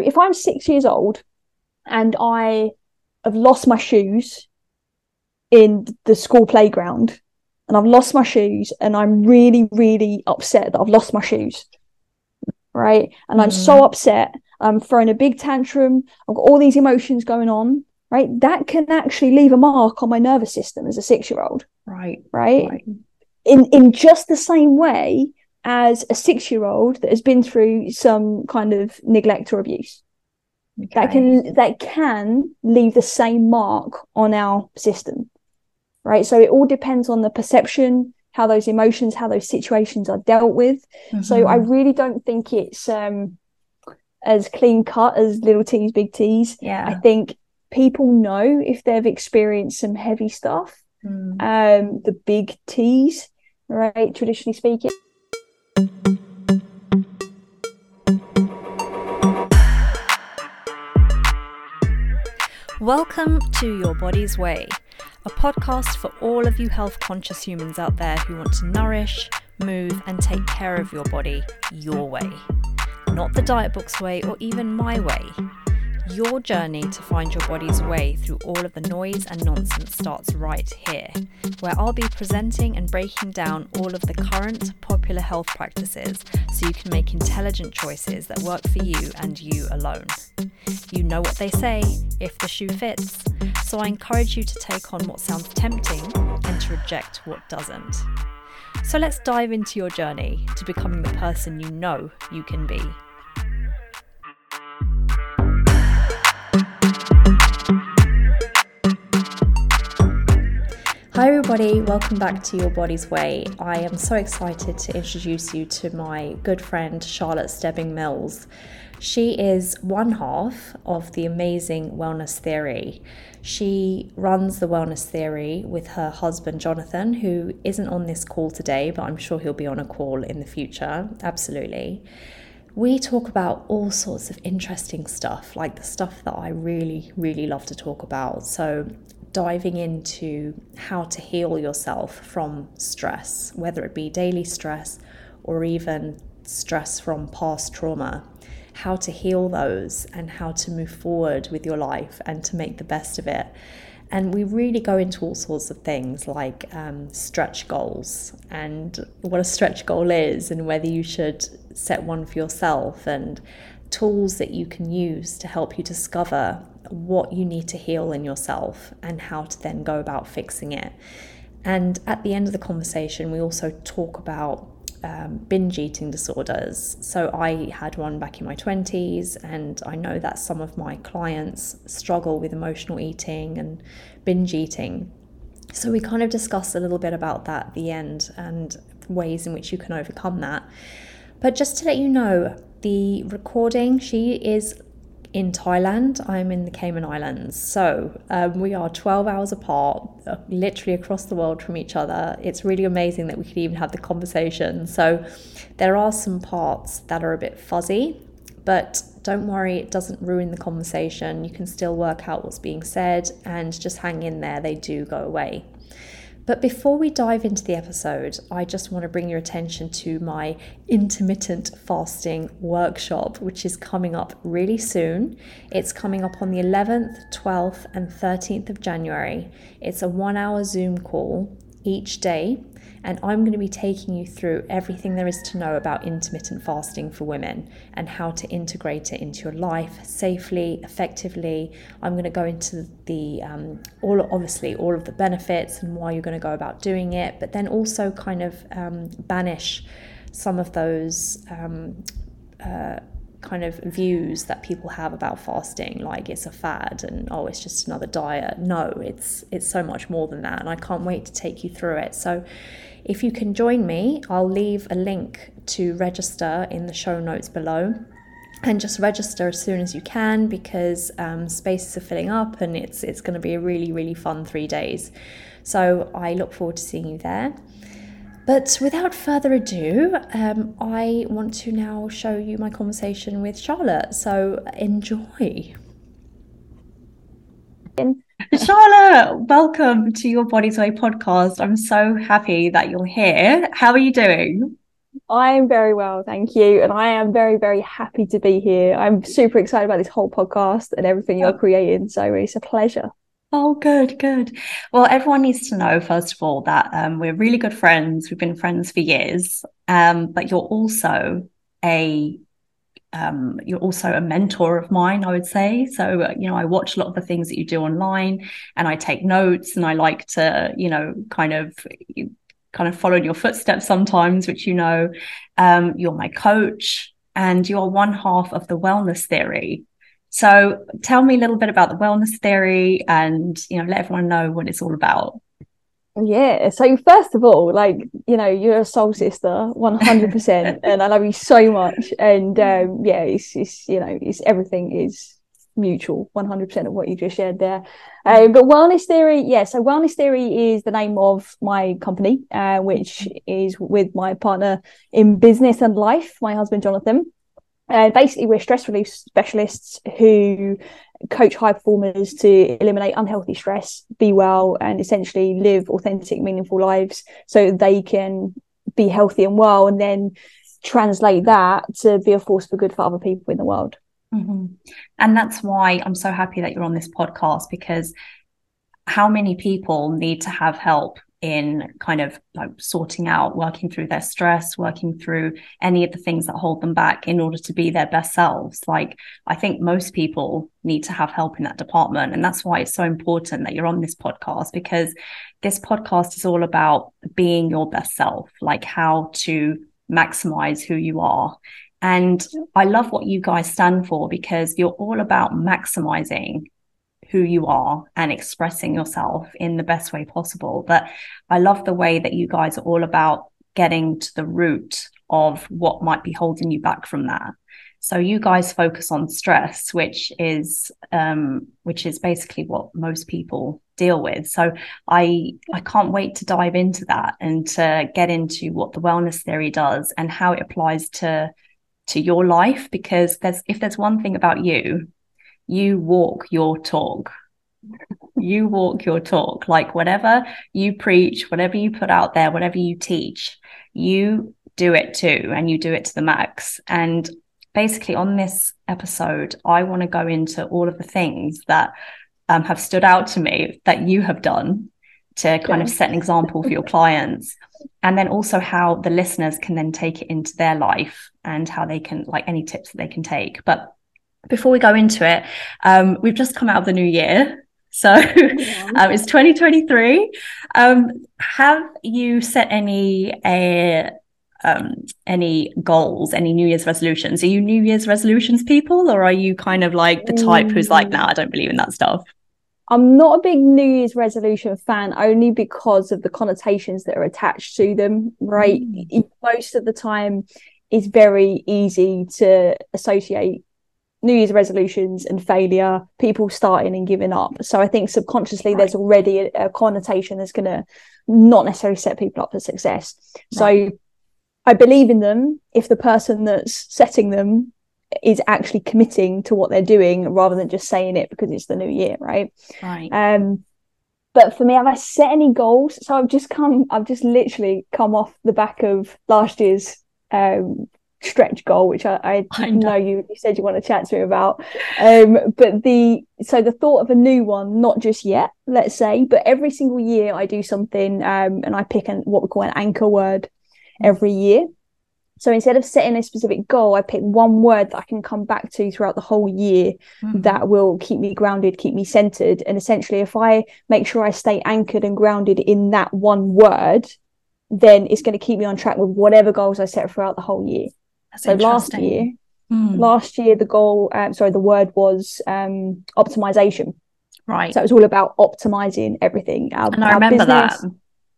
if I'm six years old and I have lost my shoes in the school playground and I've lost my shoes and I'm really, really upset that I've lost my shoes. Right. And I'm so mm. upset. I'm throwing a big tantrum. I've got all these emotions going on. Right. That can actually leave a mark on my nervous system as a six year old. Right. Right. right. In in just the same way as a six year old that has been through some kind of neglect or abuse. Okay. That can that can leave the same mark on our system. Right. So it all depends on the perception, how those emotions, how those situations are dealt with. Mm-hmm. So I mm-hmm. really don't think it's um as clean cut as little T's, big T's. Yeah. I think people know if they've experienced some heavy stuff. Mm. Um, the big T's, right, traditionally speaking. Welcome to Your Body's Way, a podcast for all of you health conscious humans out there who want to nourish, move, and take care of your body your way. Not the diet book's way or even my way. Your journey to find your body's way through all of the noise and nonsense starts right here, where I'll be presenting and breaking down all of the current popular health practices so you can make intelligent choices that work for you and you alone. You know what they say if the shoe fits, so I encourage you to take on what sounds tempting and to reject what doesn't. So let's dive into your journey to becoming the person you know you can be. Hi, everybody, welcome back to Your Body's Way. I am so excited to introduce you to my good friend Charlotte Stebbing Mills. She is one half of the amazing Wellness Theory. She runs the Wellness Theory with her husband Jonathan, who isn't on this call today, but I'm sure he'll be on a call in the future. Absolutely. We talk about all sorts of interesting stuff, like the stuff that I really, really love to talk about. So, diving into how to heal yourself from stress, whether it be daily stress or even stress from past trauma, how to heal those and how to move forward with your life and to make the best of it. And we really go into all sorts of things like um, stretch goals and what a stretch goal is, and whether you should set one for yourself, and tools that you can use to help you discover what you need to heal in yourself and how to then go about fixing it. And at the end of the conversation, we also talk about um, binge eating disorders. So I had one back in my 20s, and I know that some of my clients struggle with emotional eating and binge eating. So we kind of discussed a little bit about that at the end and ways in which you can overcome that. But just to let you know, the recording, she is in Thailand. I'm in the Cayman Islands. So um, we are 12 hours apart, uh, literally across the world from each other. It's really amazing that we could even have the conversation. So there are some parts that are a bit fuzzy, but don't worry, it doesn't ruin the conversation. You can still work out what's being said and just hang in there, they do go away. But before we dive into the episode, I just want to bring your attention to my intermittent fasting workshop, which is coming up really soon. It's coming up on the 11th, 12th, and 13th of January. It's a one hour Zoom call each day and I'm going to be taking you through everything there is to know about intermittent fasting for women and how to integrate it into your life safely, effectively. I'm going to go into the um, all obviously all of the benefits and why you're going to go about doing it, but then also kind of um, banish some of those. Um, uh, kind of views that people have about fasting like it's a fad and oh it's just another diet no it's it's so much more than that and I can't wait to take you through it so if you can join me, I'll leave a link to register in the show notes below. And just register as soon as you can because um, spaces are filling up and it's it's going to be a really really fun three days. So I look forward to seeing you there. But without further ado, um, I want to now show you my conversation with Charlotte. So enjoy. Charlotte, welcome to your Body's Way podcast. I'm so happy that you're here. How are you doing? I am very well, thank you. And I am very, very happy to be here. I'm super excited about this whole podcast and everything you're creating. So it's a pleasure. Oh, good, good. Well, everyone needs to know, first of all, that um, we're really good friends. We've been friends for years, um, but you're also a um, you're also a mentor of mine, I would say. So, uh, you know, I watch a lot of the things that you do online and I take notes and I like to, you know, kind of kind of follow in your footsteps sometimes, which you know, um, you're my coach and you're one half of the wellness theory. So tell me a little bit about the wellness theory and, you know, let everyone know what it's all about. Yeah. So first of all, like you know, you're a soul sister, one hundred percent, and I love you so much. And um, yeah, it's, it's you know, it's everything is mutual, one hundred percent of what you just shared there. Um, but wellness theory, yeah. So wellness theory is the name of my company, uh, which is with my partner in business and life, my husband Jonathan. Uh, basically, we're stress relief specialists who coach high performers to eliminate unhealthy stress, be well, and essentially live authentic, meaningful lives so they can be healthy and well, and then translate that to be a force for good for other people in the world. Mm-hmm. And that's why I'm so happy that you're on this podcast because how many people need to have help in kind of like sorting out, working through their stress, working through any of the things that hold them back in order to be their best selves. Like, I think most people need to have help in that department. And that's why it's so important that you're on this podcast because this podcast is all about being your best self, like how to maximize who you are. And I love what you guys stand for because you're all about maximizing who you are and expressing yourself in the best way possible. But I love the way that you guys are all about getting to the root of what might be holding you back from that. So you guys focus on stress, which is um, which is basically what most people deal with. So I I can't wait to dive into that and to get into what the wellness theory does and how it applies to to your life because there's if there's one thing about you you walk your talk. you walk your talk. Like whatever you preach, whatever you put out there, whatever you teach, you do it too, and you do it to the max. And basically, on this episode, I want to go into all of the things that um, have stood out to me that you have done to kind of set an example for your clients and then also how the listeners can then take it into their life and how they can like any tips that they can take but before we go into it, um, we've just come out of the new year. So um, it's 2023. Um, have you set any uh, um, any goals, any New Year's resolutions? Are you New Year's resolutions people, or are you kind of like the type who's like, "Nah, I don't believe in that stuff"? I'm not a big New Year's resolution fan, only because of the connotations that are attached to them. Right, mm. most of the time, it's very easy to associate New Year's resolutions and failure, people starting and giving up. So I think subconsciously right. there's already a, a, connotation that's going to not necessarily set people up for success. Right. So I believe in them if the person that's setting them is actually committing to what they're doing rather than just saying it because it's the new year, right? Right. Um, but for me, have I set any goals? So I've just come, I've just literally come off the back of last year's um, stretch goal, which I, I, I know. know. you you said you want to chat to me about. Um, but the so the thought of a new one, not just yet, let's say, but every single year I do something, um, and I pick an what we call an anchor word every year. So instead of setting a specific goal, I pick one word that I can come back to throughout the whole year mm-hmm. that will keep me grounded, keep me centered. And essentially, if I make sure I stay anchored and grounded in that one word, then it's going to keep me on track with whatever goals I set throughout the whole year. That's so last year, mm. last year the goal, um, sorry, the word was um, optimization. Right. So it was all about optimizing everything. Our, and I remember business. that.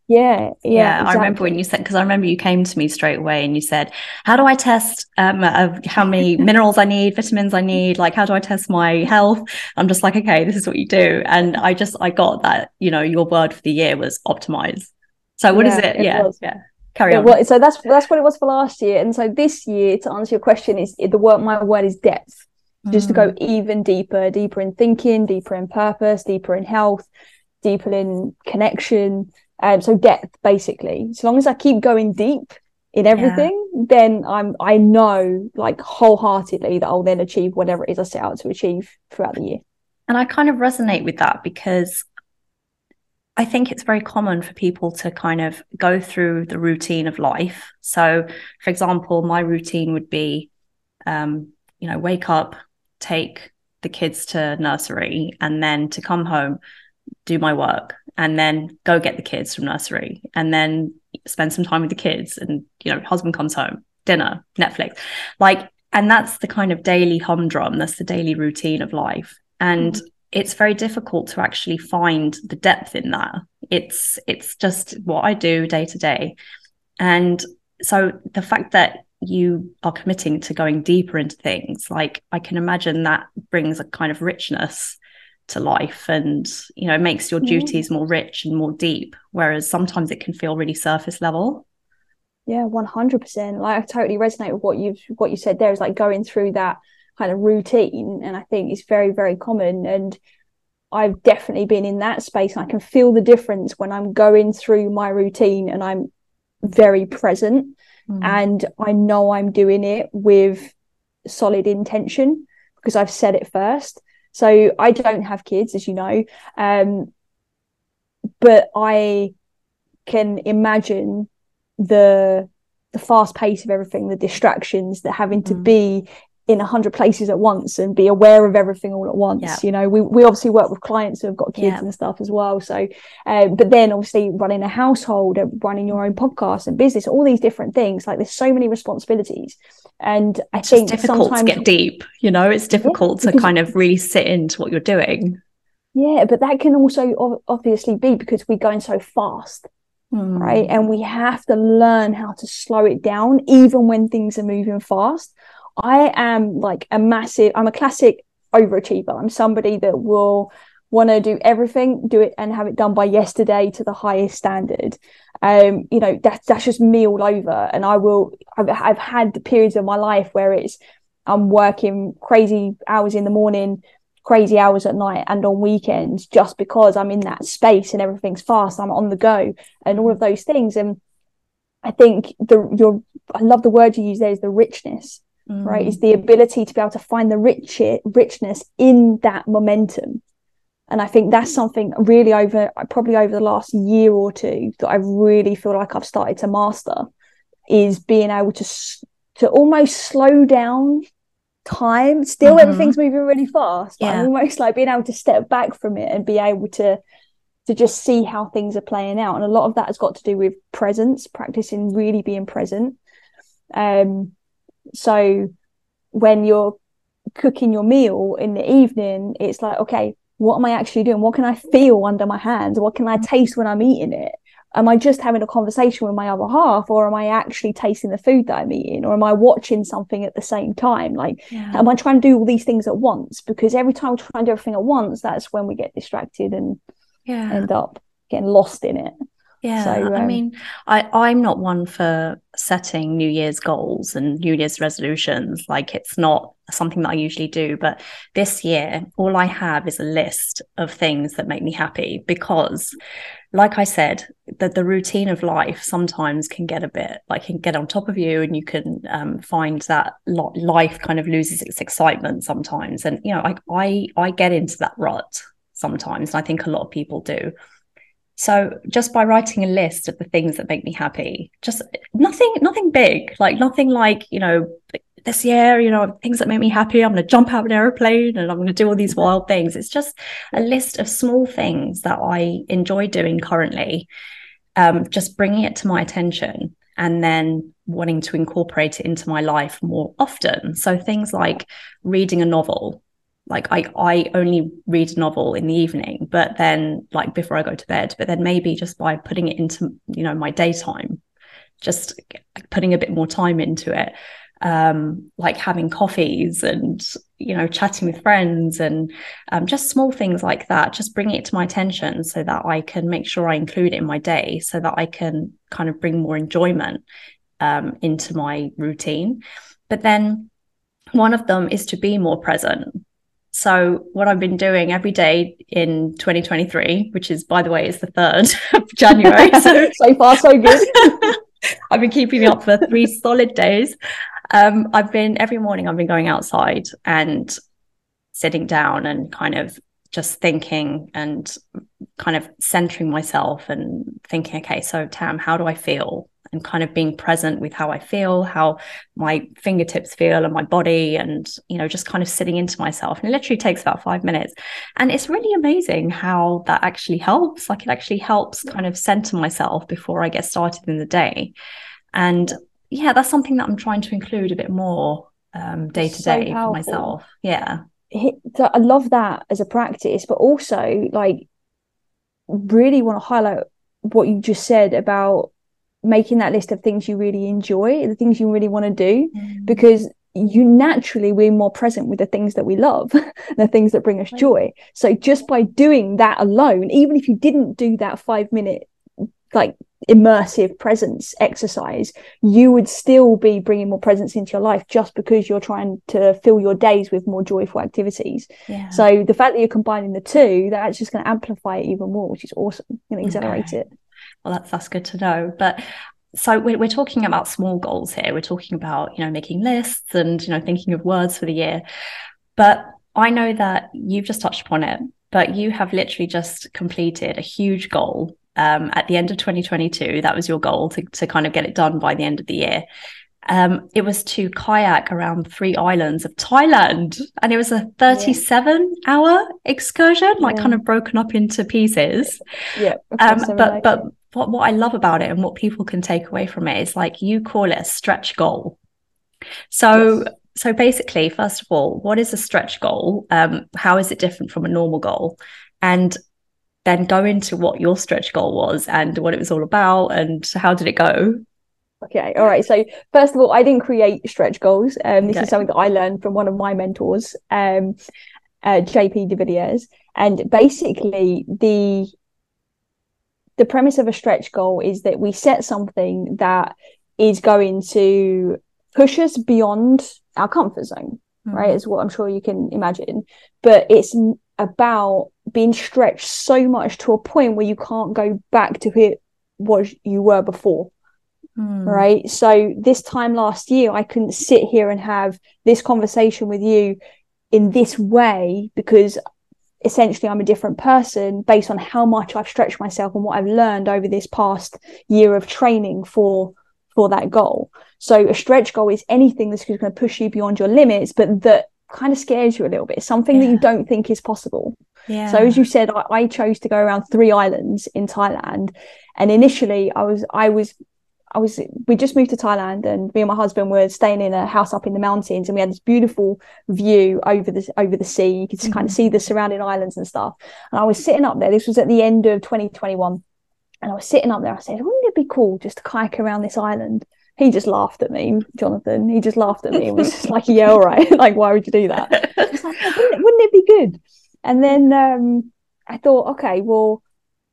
Yeah, yeah. yeah exactly. I remember when you said because I remember you came to me straight away and you said, "How do I test um, uh, how many minerals I need, vitamins I need? Like, how do I test my health?" I'm just like, "Okay, this is what you do." And I just I got that you know your word for the year was optimize. So what yeah, is it? it yeah, was. yeah carry on. Well, so that's that's what it was for last year, and so this year, to answer your question, is the word. My word is depth, mm. just to go mm. even deeper, deeper in thinking, deeper in purpose, deeper in health, deeper in connection. Um, so depth, basically. As long as I keep going deep, in everything, yeah. then I'm I know like wholeheartedly that I'll then achieve whatever it is I set out to achieve throughout the year. And I kind of resonate with that because I think it's very common for people to kind of go through the routine of life. So, for example, my routine would be, um, you know, wake up, take the kids to nursery, and then to come home, do my work, and then go get the kids from nursery, and then spend some time with the kids, and you know, husband comes home, dinner, Netflix, like, and that's the kind of daily humdrum. That's the daily routine of life, and mm-hmm it's very difficult to actually find the depth in that. It's it's just what i do day to day. And so the fact that you are committing to going deeper into things like i can imagine that brings a kind of richness to life and you know makes your duties more rich and more deep whereas sometimes it can feel really surface level. Yeah 100% like i totally resonate with what you've what you said there is like going through that kind of routine and i think it's very very common and i've definitely been in that space i can feel the difference when i'm going through my routine and i'm very present mm. and i know i'm doing it with solid intention because i've said it first so i don't have kids as you know um, but i can imagine the the fast pace of everything the distractions that having to mm. be in a hundred places at once and be aware of everything all at once. Yeah. You know, we, we obviously work with clients who have got kids yeah. and stuff as well. So, uh, but then obviously running a household, running your own podcast and business, all these different things. Like there's so many responsibilities, and I it's think difficult sometimes, to get deep. You know, it's difficult yeah, to kind of really sit into what you're doing. Yeah, but that can also obviously be because we're going so fast. Mm. Right. And we have to learn how to slow it down, even when things are moving fast I am like a massive, I'm a classic overachiever. I'm somebody that will want to do everything, do it and have it done by yesterday to the highest standard. Um, you know, that's that's just me all over. And I will, I've, I've had the periods of my life where it's, I'm working crazy hours in the morning, crazy hours at night and on weekends just because I'm in that space and everything's fast. I'm on the go and all of those things. And I think the your I love the word you use there is the richness mm. right is the ability to be able to find the rich richness in that momentum and i think that's something really over probably over the last year or two that i really feel like i've started to master is being able to to almost slow down time still mm-hmm. everything's moving really fast but yeah. i'm almost like being able to step back from it and be able to to just see how things are playing out and a lot of that has got to do with presence practicing really being present um so when you're cooking your meal in the evening, it's like, okay, what am I actually doing? What can I feel under my hands? What can I taste when I'm eating it? Am I just having a conversation with my other half, or am I actually tasting the food that I'm eating, or am I watching something at the same time? Like, yeah. am I trying to do all these things at once? Because every time we try and do everything at once, that's when we get distracted and yeah. end up getting lost in it. Yeah, so, um, I mean, I I'm not one for setting New Year's goals and New Year's resolutions. Like it's not something that I usually do. But this year, all I have is a list of things that make me happy because, like I said, that the routine of life sometimes can get a bit like can get on top of you, and you can um, find that life kind of loses its excitement sometimes. And you know, I I I get into that rut sometimes, and I think a lot of people do. So just by writing a list of the things that make me happy, just nothing, nothing big, like nothing like, you know, this year, you know, things that make me happy. I'm going to jump out an aeroplane and I'm going to do all these wild things. It's just a list of small things that I enjoy doing currently, um, just bringing it to my attention and then wanting to incorporate it into my life more often. So things like reading a novel, like I I only read a novel in the evening, but then like before I go to bed, but then maybe just by putting it into you know my daytime, just putting a bit more time into it, um, like having coffees and you know chatting with friends and um, just small things like that, just bringing it to my attention so that I can make sure I include it in my day, so that I can kind of bring more enjoyment um, into my routine. But then one of them is to be more present so what I've been doing every day in 2023, which is by the way is the third of January. So, so far so good. I've been keeping up for three solid days. Um, I've been every morning. I've been going outside and sitting down and kind of just thinking and kind of centering myself and thinking, okay, so Tam, how do I feel? And kind of being present with how I feel, how my fingertips feel and my body, and you know, just kind of sitting into myself. And it literally takes about five minutes. And it's really amazing how that actually helps. Like it actually helps kind of center myself before I get started in the day. And yeah, that's something that I'm trying to include a bit more um, day to day for myself. Yeah. I love that as a practice, but also like really want to highlight what you just said about making that list of things you really enjoy, the things you really want to do, mm. because you naturally we're more present with the things that we love, the things that bring us joy. So just by doing that alone, even if you didn't do that five minute like immersive presence exercise, you would still be bringing more presence into your life just because you're trying to fill your days with more joyful activities. Yeah. So the fact that you're combining the two, that's just going to amplify it even more, which is awesome. Going to accelerate okay. it. Well, that's that's good to know. But so we're, we're talking about small goals here. We're talking about you know making lists and you know thinking of words for the year. But I know that you've just touched upon it, but you have literally just completed a huge goal um, at the end of 2022. That was your goal to, to kind of get it done by the end of the year. Um, it was to kayak around three islands of Thailand, and it was a 37 yeah. hour excursion, like yeah. kind of broken up into pieces. Yeah. Um, but but what, what I love about it and what people can take away from it is like you call it a stretch goal. So yes. so basically, first of all, what is a stretch goal? Um, how is it different from a normal goal? And then go into what your stretch goal was and what it was all about and how did it go? Okay, all right. So first of all, I didn't create stretch goals. Um, this okay. is something that I learned from one of my mentors, um, uh, JP de Villiers. And basically, the the premise of a stretch goal is that we set something that is going to push us beyond our comfort zone, mm. right? Is what I'm sure you can imagine. But it's about being stretched so much to a point where you can't go back to it what you were before. Mm. Right. So this time last year, I couldn't sit here and have this conversation with you in this way because essentially I'm a different person based on how much I've stretched myself and what I've learned over this past year of training for for that goal. So a stretch goal is anything that's going to push you beyond your limits, but that kind of scares you a little bit, something yeah. that you don't think is possible. Yeah. So as you said, I, I, chose to go around three islands in Thailand, and initially I was I was I was we just moved to Thailand, and me and my husband were staying in a house up in the mountains, and we had this beautiful view over the over the sea. You could mm-hmm. kind of see the surrounding islands and stuff. And I was sitting up there. This was at the end of 2021, and I was sitting up there. I said, "Wouldn't it be cool just to kayak around this island?" he just laughed at me, Jonathan. He just laughed at me and was just like, yeah, all right. like, why would you do that? Like, wouldn't, wouldn't, it be good? And then um, I thought, okay, well,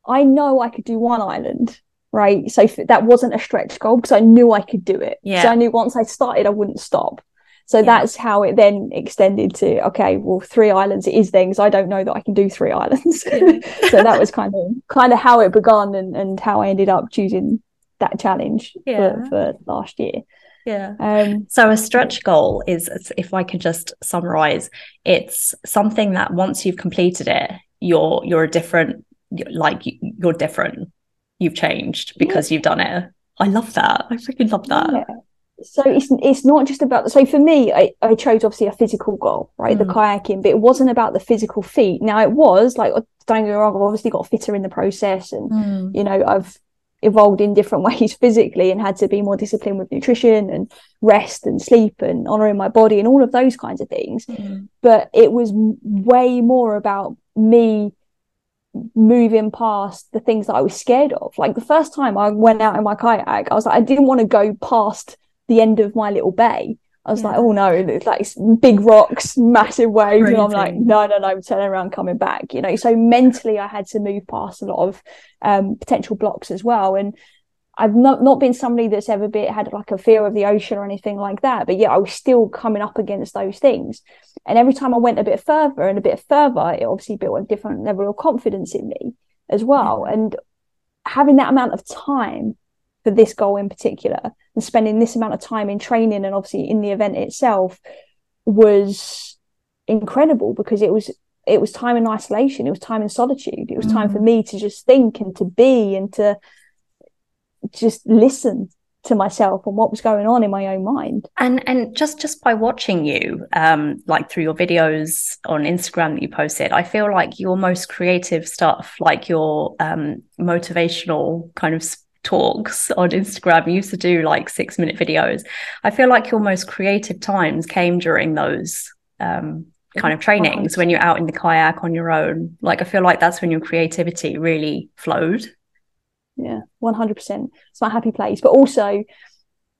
I know I could do one island, right? So that wasn't a stretch goal because I knew I could do it. Yeah. So I knew once I started, I wouldn't stop. So yeah. that's how it then extended to okay, well, three islands it is then because I don't know that I can do three islands. so that was kind of kind of how it began and and how I ended up choosing that challenge yeah. for, for last year. Yeah. Um, so a stretch goal is, if I can just summarize, it's something that once you've completed it, you're you're a different, like you're different. You've changed because yeah. you've done it. I love that. I freaking love that. Yeah. So it's it's not just about. So for me, I, I chose obviously a physical goal, right? Mm. The kayaking, but it wasn't about the physical feat. Now it was like don't get me wrong. I've obviously got fitter in the process, and mm. you know I've evolved in different ways physically and had to be more disciplined with nutrition and rest and sleep and honoring my body and all of those kinds of things mm. but it was way more about me moving past the things that I was scared of like the first time I went out in my kayak I was like I didn't want to go past the end of my little bay I was yeah. like, oh no, it's like big rocks, massive waves. Crazy. And I'm like, no, no, no, I'm turning around, coming back, you know. So mentally, I had to move past a lot of um, potential blocks as well. And I've not, not been somebody that's ever been, had like a fear of the ocean or anything like that. But yeah, I was still coming up against those things. And every time I went a bit further and a bit further, it obviously built a different level of confidence in me as well. And having that amount of time for this goal in particular and spending this amount of time in training and obviously in the event itself was incredible because it was it was time in isolation it was time in solitude it was time for mm. me to just think and to be and to just listen to myself and what was going on in my own mind. And and just just by watching you um like through your videos on instagram that you posted i feel like your most creative stuff like your um motivational kind of talks on instagram you used to do like six minute videos. I feel like your most creative times came during those um kind of trainings when you're out in the kayak on your own. Like i feel like that's when your creativity really flowed yeah 100% it's my happy place but also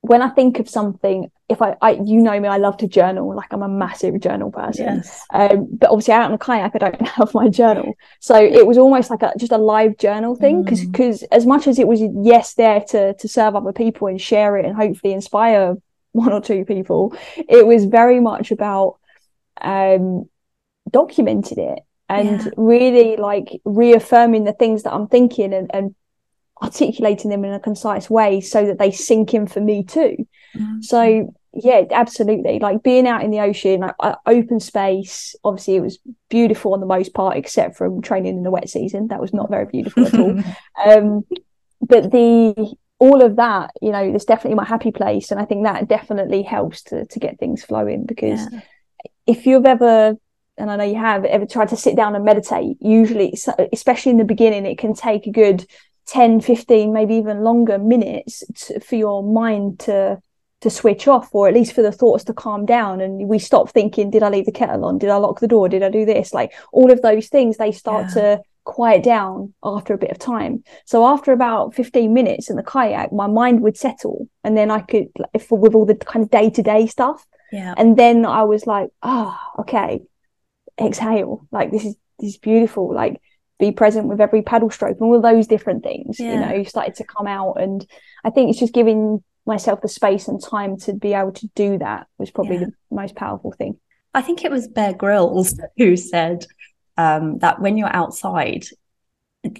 when i think of something if I, I you know me i love to journal like i'm a massive journal person yes. um, but obviously out on the kayak i don't have my journal so it was almost like a just a live journal thing because mm. because as much as it was yes there to to serve other people and share it and hopefully inspire one or two people it was very much about um documenting it and yeah. really like reaffirming the things that i'm thinking and, and articulating them in a concise way so that they sink in for me too. Mm-hmm. So yeah, absolutely. Like being out in the ocean, like, uh, open space. Obviously, it was beautiful on the most part, except from training in the wet season. That was not very beautiful at all. Um, but the all of that, you know, it's definitely my happy place, and I think that definitely helps to to get things flowing. Because yeah. if you've ever and I know you have ever tried to sit down and meditate, usually, especially in the beginning, it can take a good 10 15 maybe even longer minutes to, for your mind to to switch off or at least for the thoughts to calm down. And we stop thinking did i leave the kettle on? Did i lock the door? Did i do this? Like all of those things they start yeah. to quiet down after a bit of time. So after about 15 minutes in the kayak my mind would settle and then i could if with all the kind of day-to-day stuff. Yeah. And then i was like ah oh, okay exhale. Like this is this is beautiful. Like be present with every paddle stroke and all those different things yeah. you know started to come out and i think it's just giving myself the space and time to be able to do that was probably yeah. the most powerful thing i think it was bear grylls who said um, that when you're outside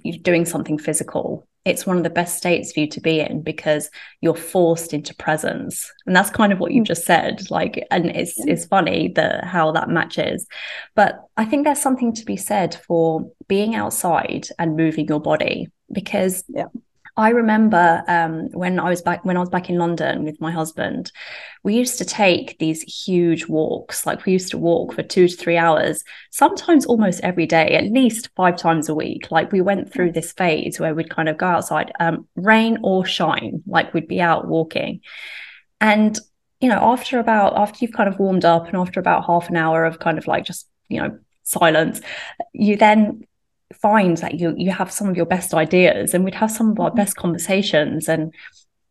you're doing something physical it's one of the best states for you to be in because you're forced into presence and that's kind of what you mm. just said like and it's yeah. it's funny the how that matches but i think there's something to be said for being outside and moving your body because yeah I remember um, when I was back when I was back in London with my husband, we used to take these huge walks. Like we used to walk for two to three hours, sometimes almost every day, at least five times a week. Like we went through this phase where we'd kind of go outside, um, rain or shine, like we'd be out walking. And you know, after about after you've kind of warmed up and after about half an hour of kind of like just you know silence, you then find that you you have some of your best ideas and we'd have some of our best conversations. And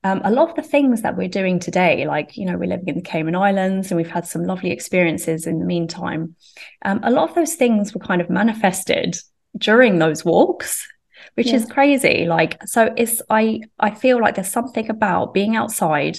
um, a lot of the things that we're doing today like you know we're living in the cayman islands and we've had some lovely experiences in the meantime. Um, a lot of those things were kind of manifested during those walks which yeah. is crazy. Like so it's i i feel like there's something about being outside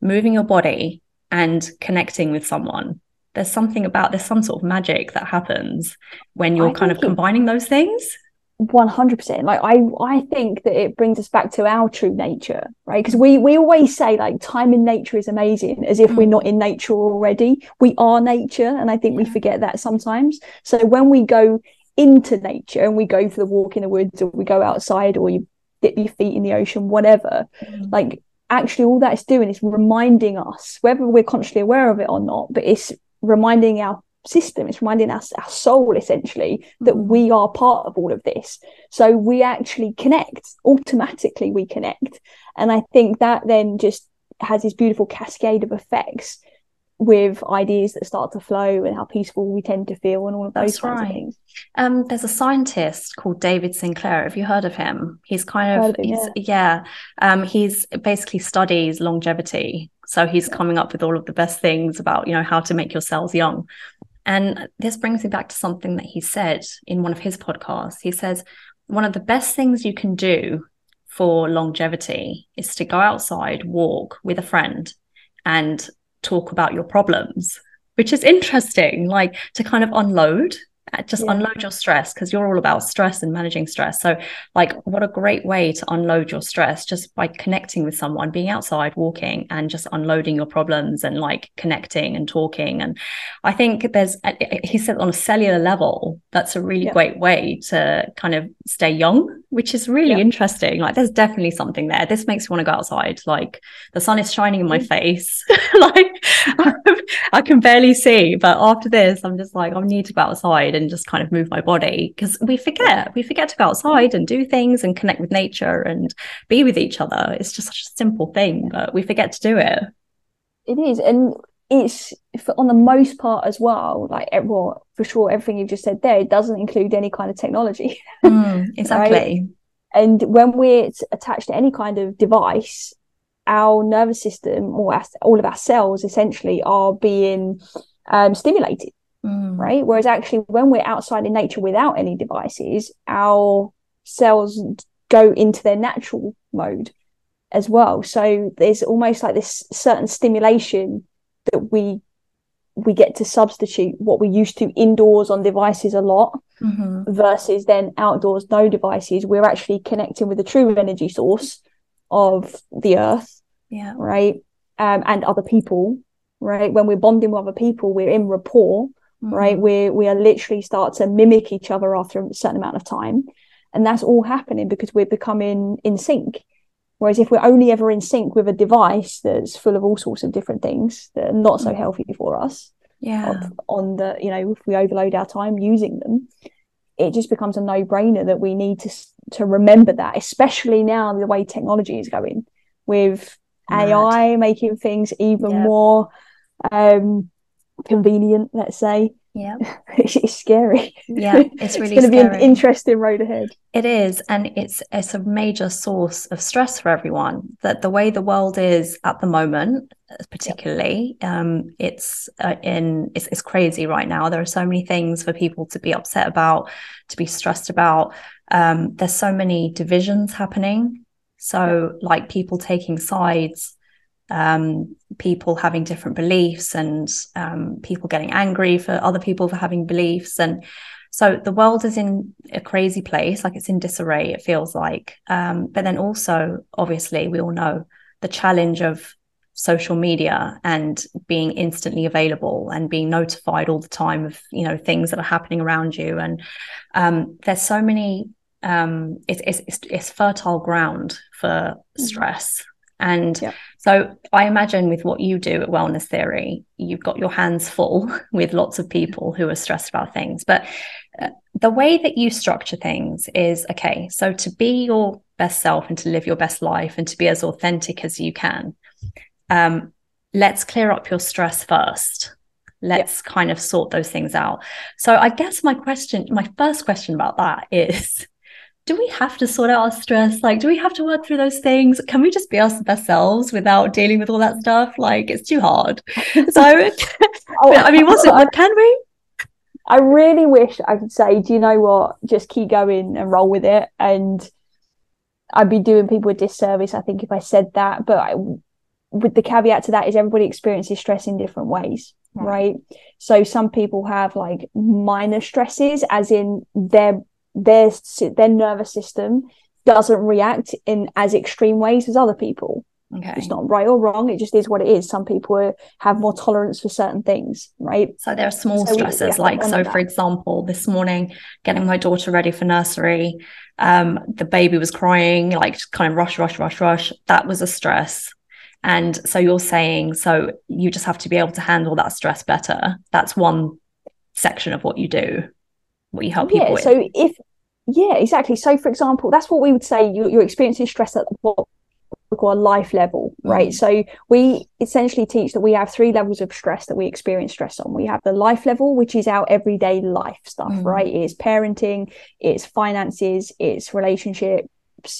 moving your body and connecting with someone there's something about there's some sort of magic that happens when you're I kind of combining it, those things. 100% like i i think that it brings us back to our true nature right? Because we we always say like time in nature is amazing as if we're not in nature already. We are nature and i think yeah. we forget that sometimes. So when we go into nature and we go for the walk in the woods or we go outside or you dip your feet in the ocean whatever mm. like actually all that is doing is reminding us whether we're consciously aware of it or not but it's reminding our system it's reminding us our soul essentially that mm. we are part of all of this so we actually connect automatically we connect and i think that then just has this beautiful cascade of effects with ideas that start to flow and how peaceful we tend to feel and all of those That's kinds right. of things. Um, there's a scientist called David Sinclair. Have you heard of him? He's kind of, of him, yeah. yeah. Um, he's basically studies longevity so he's coming up with all of the best things about, you know, how to make your cells young. And this brings me back to something that he said in one of his podcasts. He says, one of the best things you can do for longevity is to go outside, walk with a friend, and talk about your problems, which is interesting, like to kind of unload just yeah. unload your stress because you're all about stress and managing stress. So like what a great way to unload your stress just by connecting with someone being outside walking and just unloading your problems and like connecting and talking. And i think there's uh, uh, uh, he said on a cellular level that's a really yeah. great way to kind of stay young which is really yeah. interesting. Like there's definitely something there. This makes me want to go outside. Like the sun is shining in my face. Like i can barely see but after this i'm just like i need to go outside and just kind of move my body. Because we forget we forget to go outside and do things and connect with nature and be with each other. It's just such a simple thing but we forget to do it. It is and it's on the most part as well like well, for sure everything you've just said there it doesn't include any kind of technology mm, exactly. Right? and when we're attached to any kind of device our nervous system or our, all of our cells essentially are being um, stimulated mm. right? Whereas actually, when we're outside in nature without any devices, our cells go into their natural mode as well. So there's almost like this certain stimulation that we we get to substitute what we used to indoors on devices a lot mm-hmm. versus then outdoors no devices we're actually connecting with the true energy source of the earth yeah. right? Um, and other people right? When we're bonding with other people we're in rapport mm-hmm. right? We we are literally start to mimic each other after a certain amount of time. And that's all happening because we're becoming in sync. Whereas if we're only ever in sync with a device that's full of all sorts of different things that are not so mm-hmm. healthy for us yeah. on the you know if we overload our time using them it just becomes a no-brainer that we need to to remember that especially now the way technology is going with Mad. ai making things even yeah. more um convenient, let's say. Yeah. it's, scary. Yeah, it's really it's going to be an interesting road ahead. It is. And it's it's a major source of stress for everyone. That the way the world is at the moment, particularly, yep. um, it's uh, in it's, it's crazy right now. There are so many things for people to be upset about, to be stressed about. Um, there's so many divisions happening. So, yep. like people taking sides um, people having different beliefs and um, people getting angry for other people for having beliefs. And so the world is in a crazy place, like it's in disarray, it feels like. Um, but then also, obviously, we all know the challenge of social media and being instantly available and being notified all the time of you know things that are happening around you and um, there's so many um, it's, it's, it's fertile ground for mm-hmm. stress and yep. so I imagine with what you do at Wellness Theory, you've got your hands full with lots of people who are stressed about things. But uh, the way that you structure things is okay, so to be your best self and to live your best life and to be as authentic as you can, um, let's clear up your stress first. Let's yep. kind of sort those things out. So I guess my question, my first question about that is do we have to sort out our stress? Like, do we have to work through those things? Can we just be our best selves without dealing with all that stuff? Like, it's too hard. So, oh, I mean, what's it? Can we? I really wish I could say, do you know what? Just keep going and roll with it. And I'd be doing people a disservice, I think, if I said that. But I, with the caveat to that is everybody experiences stress in different ways, right? right? So some people have like minor stresses, as in their their their nervous system doesn't react in as extreme ways as other people. Okay. It's not right or wrong. It just is what it is. Some people are, have more tolerance for certain things, right? So there are small so stresses, like so. For example, this morning, getting my daughter ready for nursery, um, the baby was crying, like kind of rush, rush, rush, rush. That was a stress. And so you're saying, so you just have to be able to handle that stress better. That's one section of what you do, what you help yeah, people with. So if yeah, exactly. So, for example, that's what we would say you, you're experiencing stress at what we call a life level, right? Mm. So, we essentially teach that we have three levels of stress that we experience stress on. We have the life level, which is our everyday life stuff, mm. right? It's parenting, it's finances, it's relationships,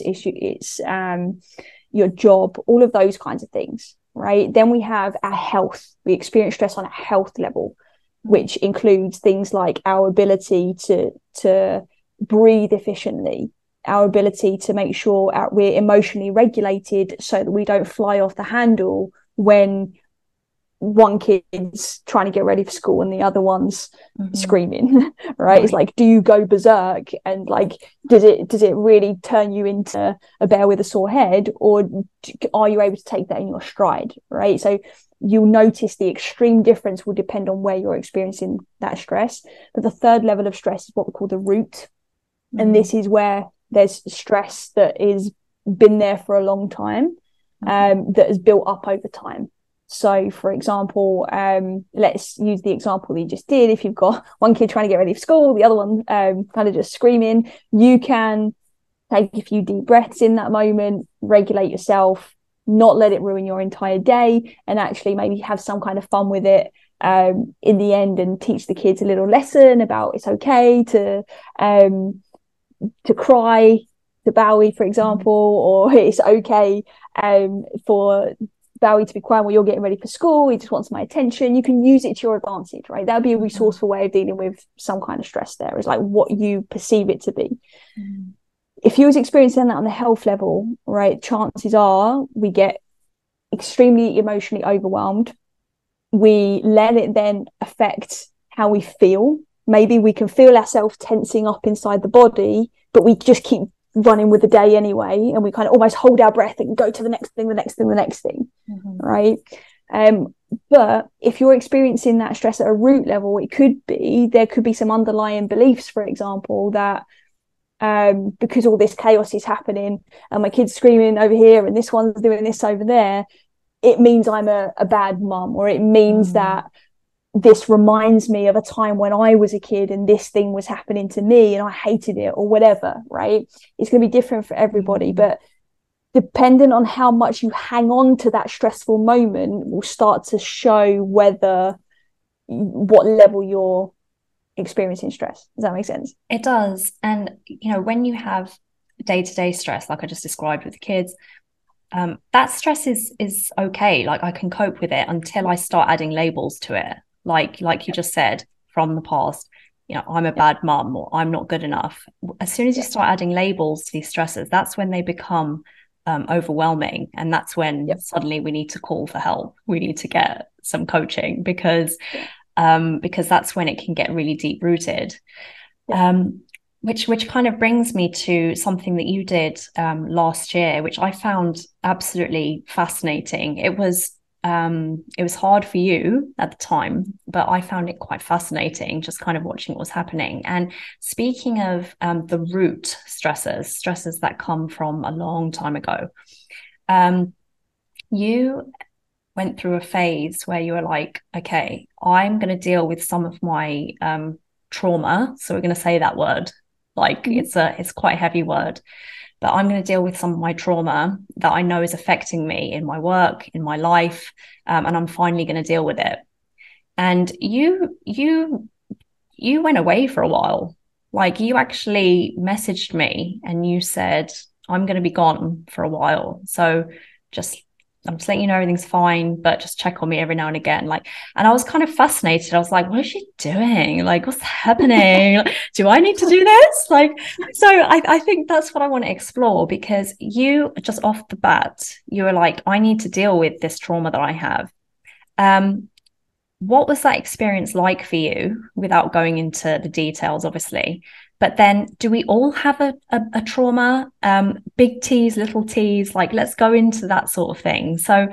it's, it's um, your job, all of those kinds of things, right? Then we have our health. We experience stress on a health level, which includes things like our ability to to breathe efficiently, our ability to make sure our, we're emotionally regulated so that we don't fly off the handle when one kid's trying to get ready for school and the other one's Mhm. screaming right? it's like do you go berserk and like does it does it really turn you into a bear with a sore head or are you able to take that in your stride right so you'll notice the extreme difference will depend on where you're experiencing that stress. But the third level of stress is what we call the root. And this is where there's stress that is been there for a long time um, that has built up over time. So for example um, let's use the example that you just did. If you've got one kid trying to get ready for school the other one um, kind of just screaming you can take a few deep breaths in that moment regulate yourself not let it ruin your entire day and actually maybe have some kind of fun with it um, in the end and teach the kids a little lesson about it's okay to um, to cry to Bowie, for example, or it's okay um, for Bowie to be crying while you're getting ready for school. He just wants my attention. You can use it to your advantage, right? That would be a resourceful way of dealing with some kind of stress. There is like what you perceive it to be. Mhm. If you was experiencing that on the health level, right, chances are we get extremely emotionally overwhelmed. We let it then affect how we feel. Maybe we can feel ourselves tensing up inside the body, but we just keep running with the day anyway, and we kind of almost hold our breath and go to the next thing, the next thing, the next thing, Mhm. right? Um, but if you're experiencing that stress at a root level, it could be there could be some underlying beliefs, for example, that um, because all this chaos is happening and my kid's screaming over here and this one's doing this over there, it means I'm a, a bad mum, or it means Mm. that this reminds me of a time when I was a kid and this thing was happening to me and I hated it, or whatever, right? It's going to be different for everybody, Mm. but depending on how much you hang on to that stressful moment will start to show whether what level you're experiencing stress. Does that make sense? It does. And, you know, when you have day to day stress, like I just described with the kids, um, that stress is is okay. Like I can cope with it until I start adding labels to it. Like like you just said from the past, you know, I'm a bad mum or I'm not good enough. As soon as you start adding labels to these stresses, that's when they become um, overwhelming. And that's when Yep. suddenly we need to call for help. We need to get some coaching because. Um, because that's when it can get really deep rooted. Um, which which kind of brings me to something that you did um, last year, which I found absolutely fascinating. It was um, it was hard for you at the time, but I found it quite fascinating, just kind of watching what was happening. And speaking of um, the root stresses, stresses that come from a long time ago, um, you went through a phase where you were like, okay, I'm going to deal with some of my um, trauma. So we're going to say that word. Like Mhm. it's a it's quite a heavy word, but I'm going to deal with some of my trauma that I know is affecting me in my work, in my life, um, and I'm finally going to deal with it. And you you you went away for a while. Like you actually messaged me and you said, I'm going to be gone for a while. So just I'm just letting you know everything's fine, but just check on me every now and again. Like, and I was kind of fascinated. I was like, what is she doing? Like, what's happening? Do I need to do this? Like, so I, I think that's what I want to explore because you just off the bat, you were like, I need to deal with this trauma that I have. Um, what was that experience like for you without going into the details, obviously? But then, do we all have a, a, a trauma? Um, big T's, little T's? Like, let's go into that sort of thing. So,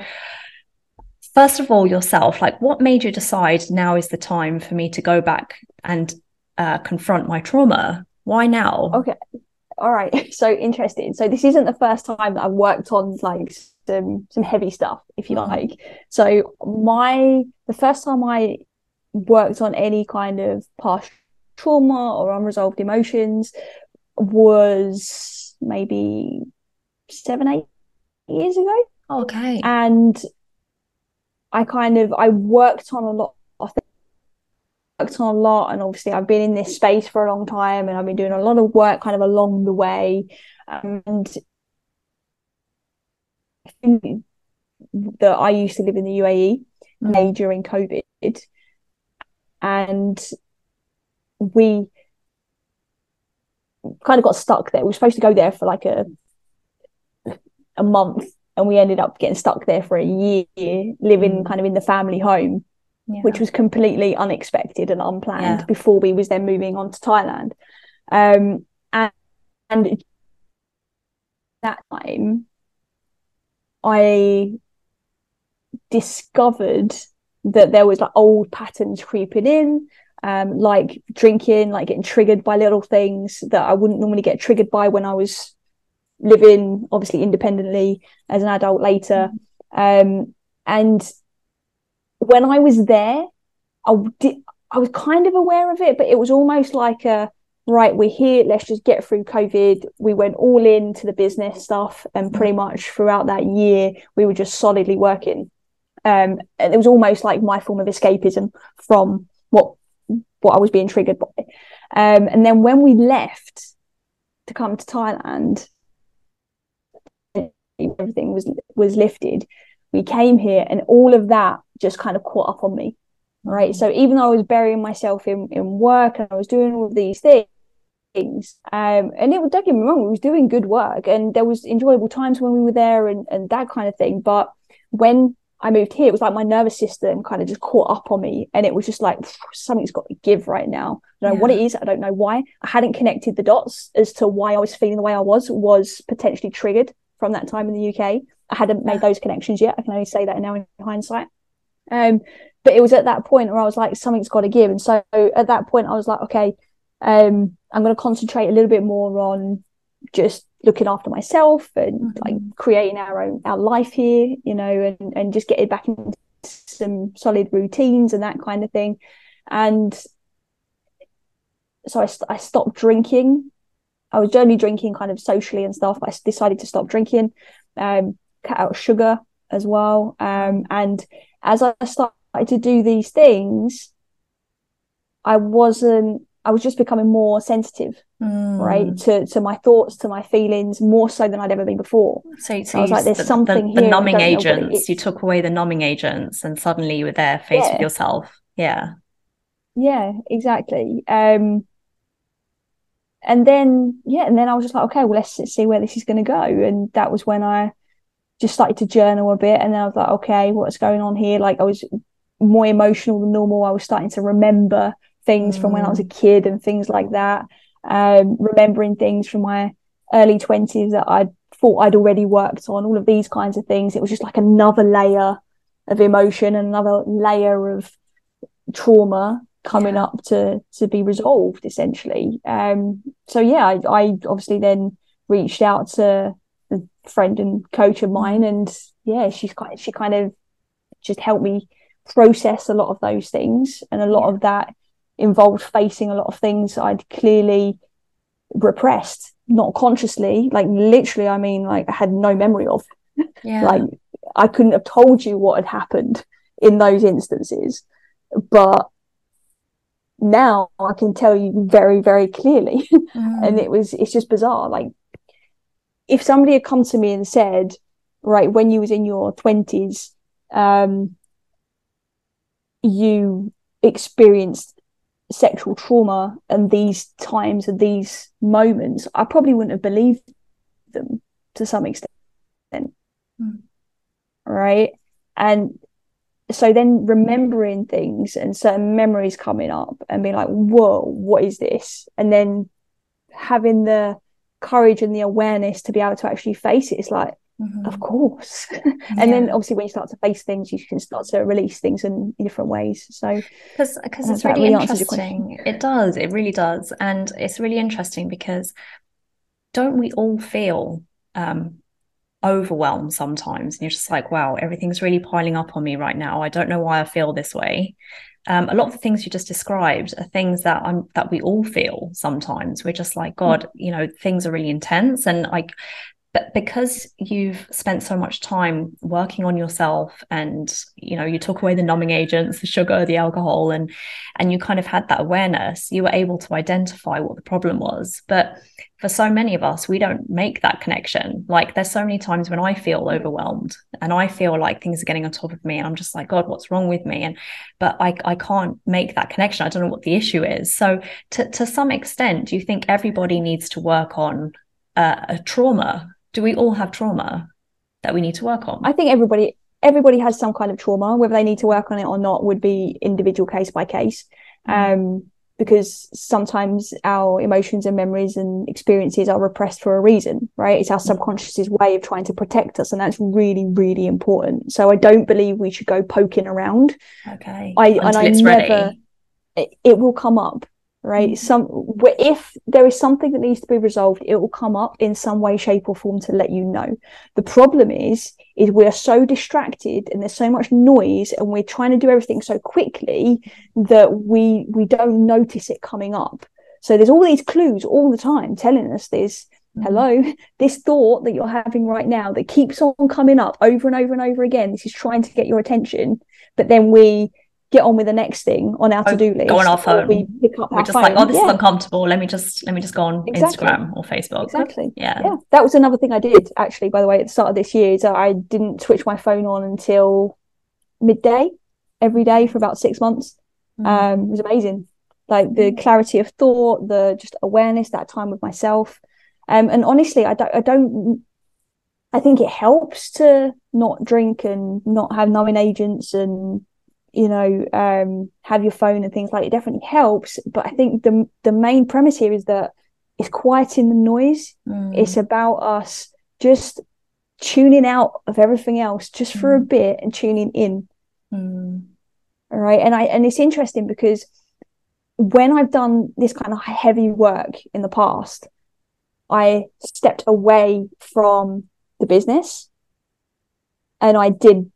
first of all, yourself, like, what made you decide now is the time for me to go back and uh, confront my trauma? Why now? Okay. All right. So interesting. So this isn't the first time that I've worked on like some some heavy stuff, if you Mhm. like. So my the first time I worked on any kind of past trauma or unresolved emotions was maybe seven, eight years ago. Okay. And I kind of I worked on a lot of worked on a lot and obviously I've been in this space for a long time and I've been doing a lot of work kind of along the way and I think that I used to live in the UAE Mm. During COVID and we kind of got stuck there. We were supposed to go there for like a a month and we ended up getting stuck there for a year, living mm. kind of in the family home, yeah. which was completely unexpected and unplanned. Yeah. Before we was then moving on to Thailand, um, and, and that time, I discovered that there was like old patterns creeping in um, like drinking, like getting triggered by little things that I wouldn't normally get triggered by when I was living, obviously independently as an adult later. Um, and when I was there, I did, I was kind of aware of it, but it was almost like a right, we're here, let's just get through COVID. We went all into the business stuff, and pretty much throughout that year, we were just solidly working. Um, and it was almost like my form of escapism from what what I was being triggered by. Um, and then when we left to come to Thailand, everything was was lifted. We came here, and all of that just kind of caught up on me. Right. So even though I was burying myself in in work and I was doing all of these things, um, and it don't get me wrong, we was doing good work, and there was enjoyable times when we were there, and and that kind of thing. But when I moved here, it was like my nervous system kind of just caught up on me. And it was just like, something's got to give right now. I don't know what it is. I don't know why. I hadn't connected the dots as to why I was feeling the way I was, was potentially triggered from that time in the UAE. I hadn't made those connections yet. I can only say that now in hindsight. Um, but it was at that point where I was like, something's got to give. And so at that point, I was like, okay, um, I'm going to concentrate a little bit more on just looking after myself and mm-hmm. like creating our own our life here you know and and just getting back into some solid routines and that kind of thing. And so I, I stopped drinking. I was only drinking kind of socially and stuff i decided to stop drinking um cut out sugar as well. Um and as i started to do these things i wasn't I was just becoming more sensitive, mm. right, to to my thoughts, to my feelings, more so than I'd ever been before. So, so I was like, "There's the, something the, the numbing agents. You took away the numbing agents, and suddenly you were there, faced yeah. with yourself. Yeah, yeah, exactly. Um, and then yeah, and then I was just like, okay, well, let's see where this is going to go. And that was when I just started to journal a bit, and then I was like, okay, what's going on here? Like, I was more emotional than normal. I was starting to remember things mm. from when I was a mm. kid and things like that. Um, remembering things from my early 20s that I thought I'd already worked on, all of these kinds of things. It was just like another layer of emotion, and another layer of trauma coming yeah. up to to be resolved essentially. Um, so yeah, I, I obviously then reached out to a friend and coach of mine, mm. and yeah, she's quite she kind of just helped me process a lot of those things, and a lot yeah. of that involved facing a lot of things I'd clearly repressed, not consciously, like literally, I mean, like I had no memory of. Yeah. like I couldn't have told you what had happened in those instances, but now I can tell you very, very clearly. Mm. and it was, it's just bizarre. Like if somebody had come to me and said, right, when you was in your twenties, um, you experienced sexual trauma and these times and these moments, I probably wouldn't have believed them to some extent. Mm. Right. And so then remembering things and certain memories coming up and being like, whoa, what is this? And then having the courage and the awareness to be able to actually face it, it's like, Mm-hmm. Of course. and yeah. then obviously when you start to face things, you can start to release things in, in different ways. So because because it's really, really interesting. It does. It really does. And it's really interesting because don't we all feel um overwhelmed sometimes and you're just like wow everything's really piling up on me right now i don't know why i feel this way um, a lot of the things you just described are things that I'm that we all feel sometimes. We're just like, God, mm. you know, things are really intense, and like but because you've spent so much time working on yourself and you know you took away the numbing agents the sugar the alcohol and and you kind of had that awareness you were able to identify what the problem was. But for so many of us we don't make that connection. Like there's so many times when i feel overwhelmed and i feel like things are getting on top of me and i'm just like god what's wrong with me? And but i, I can't make that connection. I don't know what the issue is. So to, to some extent do you think everybody needs to work on uh, a trauma do we all have trauma? that we need to work on? I think everybody everybody has some kind of trauma. Whether they need to work on it or not would be individual case by case. Mm. Um, because sometimes our emotions and memories and experiences are repressed for a reason, right? It's our mm. subconscious's way of trying to protect us, and that's really, really important. So I don't believe we should go poking around. Okay. I Until and I never. It, it, will come up right mm-hmm. some if there is something that needs to be resolved it will come up in some way shape or form to let you know the problem is is we're so distracted and there's so much noise and we're trying to do everything so quickly that we we don't notice it coming up so there's all these clues all the time telling us this mm-hmm. hello this thought that you're having right now that keeps on coming up over and over and over again this is trying to get your attention but then we get on with the next thing on our to-do list. Go on our phone. We pick up We're just phone. like, oh, this yeah. is uncomfortable. Let me just let me just go on exactly. Instagram or Facebook. Exactly. Yeah. Yeah. That was another thing I did actually, by the way, at the start of this year. So I didn't switch my phone on until midday every day for about six months. Mm. Um, it was amazing. Like the mm. clarity of thought, the just awareness, that time with myself. Um, and honestly, I don't I don't I think it helps to not drink and not have numbing agents and you know um, have your phone and things like it definitely helps but i think the the main premise here is that it's quieting the noise mm. it's about us just tuning out of everything else just for mm. a bit and tuning in mm. all right and i and it's interesting because when i've done this kind of heavy work in the past i stepped away from the business and i did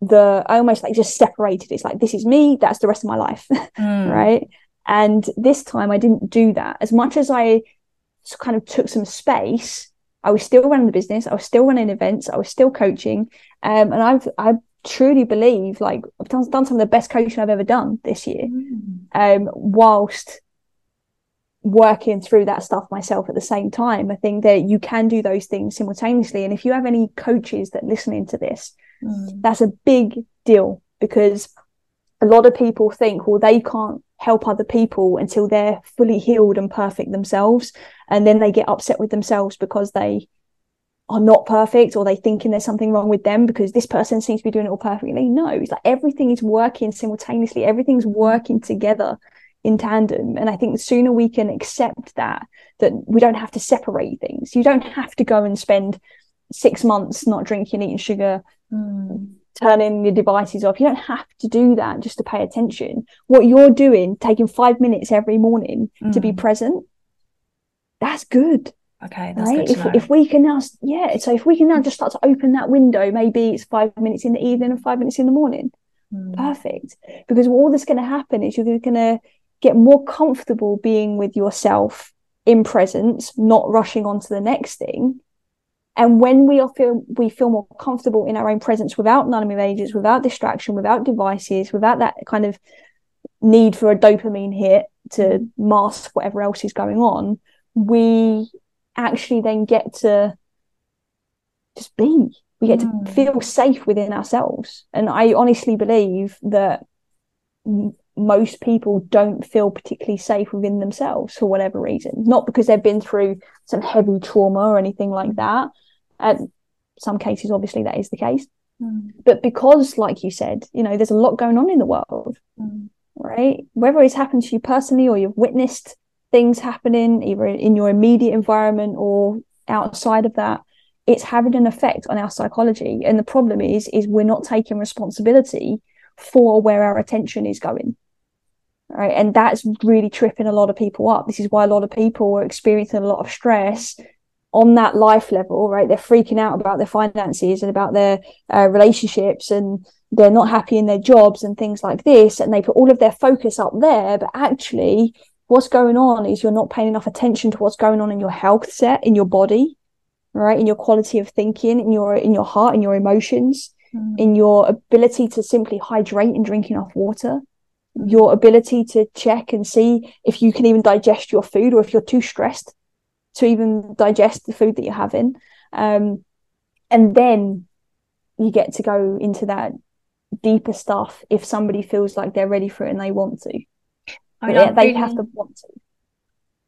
the I almost like just separated. It's like this is me, that's the rest of my life, mm. right? And this time I didn't do that. As much as I kind of took some space, I was still running the business. I was still running events. I was still coaching, um, and I've I truly believe like I've done, done some of the best coaching I've ever done this year, mm. um, whilst working through that stuff myself at the same time. I think that you can do those things simultaneously. And if you have any coaches that listening to this Mm. That's a big deal because a lot of people think, well, they can't help other people until they're fully healed and perfect themselves. And then they get upset with themselves because they are not perfect or they thinking there's something wrong with them because this person seems to be doing it all perfectly. No, it's like everything is working simultaneously, everything's working together in tandem. And I think the sooner we can accept that, that we don't have to separate things. You don't have to go and spend six months not drinking, eating sugar, mm. turning your devices off. You don't have to do that just to pay attention. What you're doing, taking five minutes every morning mm. to be hmm. present, that's good. Okay, that's right? if, if we can now, yeah. So if we can now just start to open that window, maybe it's five minutes in the evening and five minutes in the morning. Mm. Perfect. Because all that's going to happen is you're going to get more comfortable being with yourself in presence, not rushing on to the next thing, and when we feel we feel more comfortable in our own presence without numbing agents, without distraction, without devices, without that kind of need for a dopamine hit to mask whatever else is going on, we actually then get to just be. We get mm. to feel safe within ourselves. And I honestly believe that most people don't feel particularly safe within themselves for whatever reason. Not because they've been through some heavy trauma or anything like that, and some cases, obviously, that is the case. Mm. But because, like you said, you know, there's a lot going on in the world, mm. right? Whether it's happened to you personally or you've witnessed things happening either in your immediate environment or outside of that, it's having an effect on our psychology. And the problem is, is we're not taking responsibility for where our attention is going. Right. And that's really tripping a lot of people up. This is why a lot of people are experiencing a lot of stress on that life level, right? They're freaking out about their finances and about their uh, relationships and they're not happy in their jobs and things like this. And they put all of their focus up there. But actually, what's going on is you're not paying enough attention to what's going on in your health set, in your body, right? In your quality of thinking, in your in your heart, in your emotions, mm. in your ability to simply hydrate and drink enough water your ability to check and see if you can even digest your food or if you're too stressed to even digest the food that you're having. Um, and then you get to go into that deeper stuff if somebody feels like they're ready for it and they want to. I mean, they, they really, have to want to.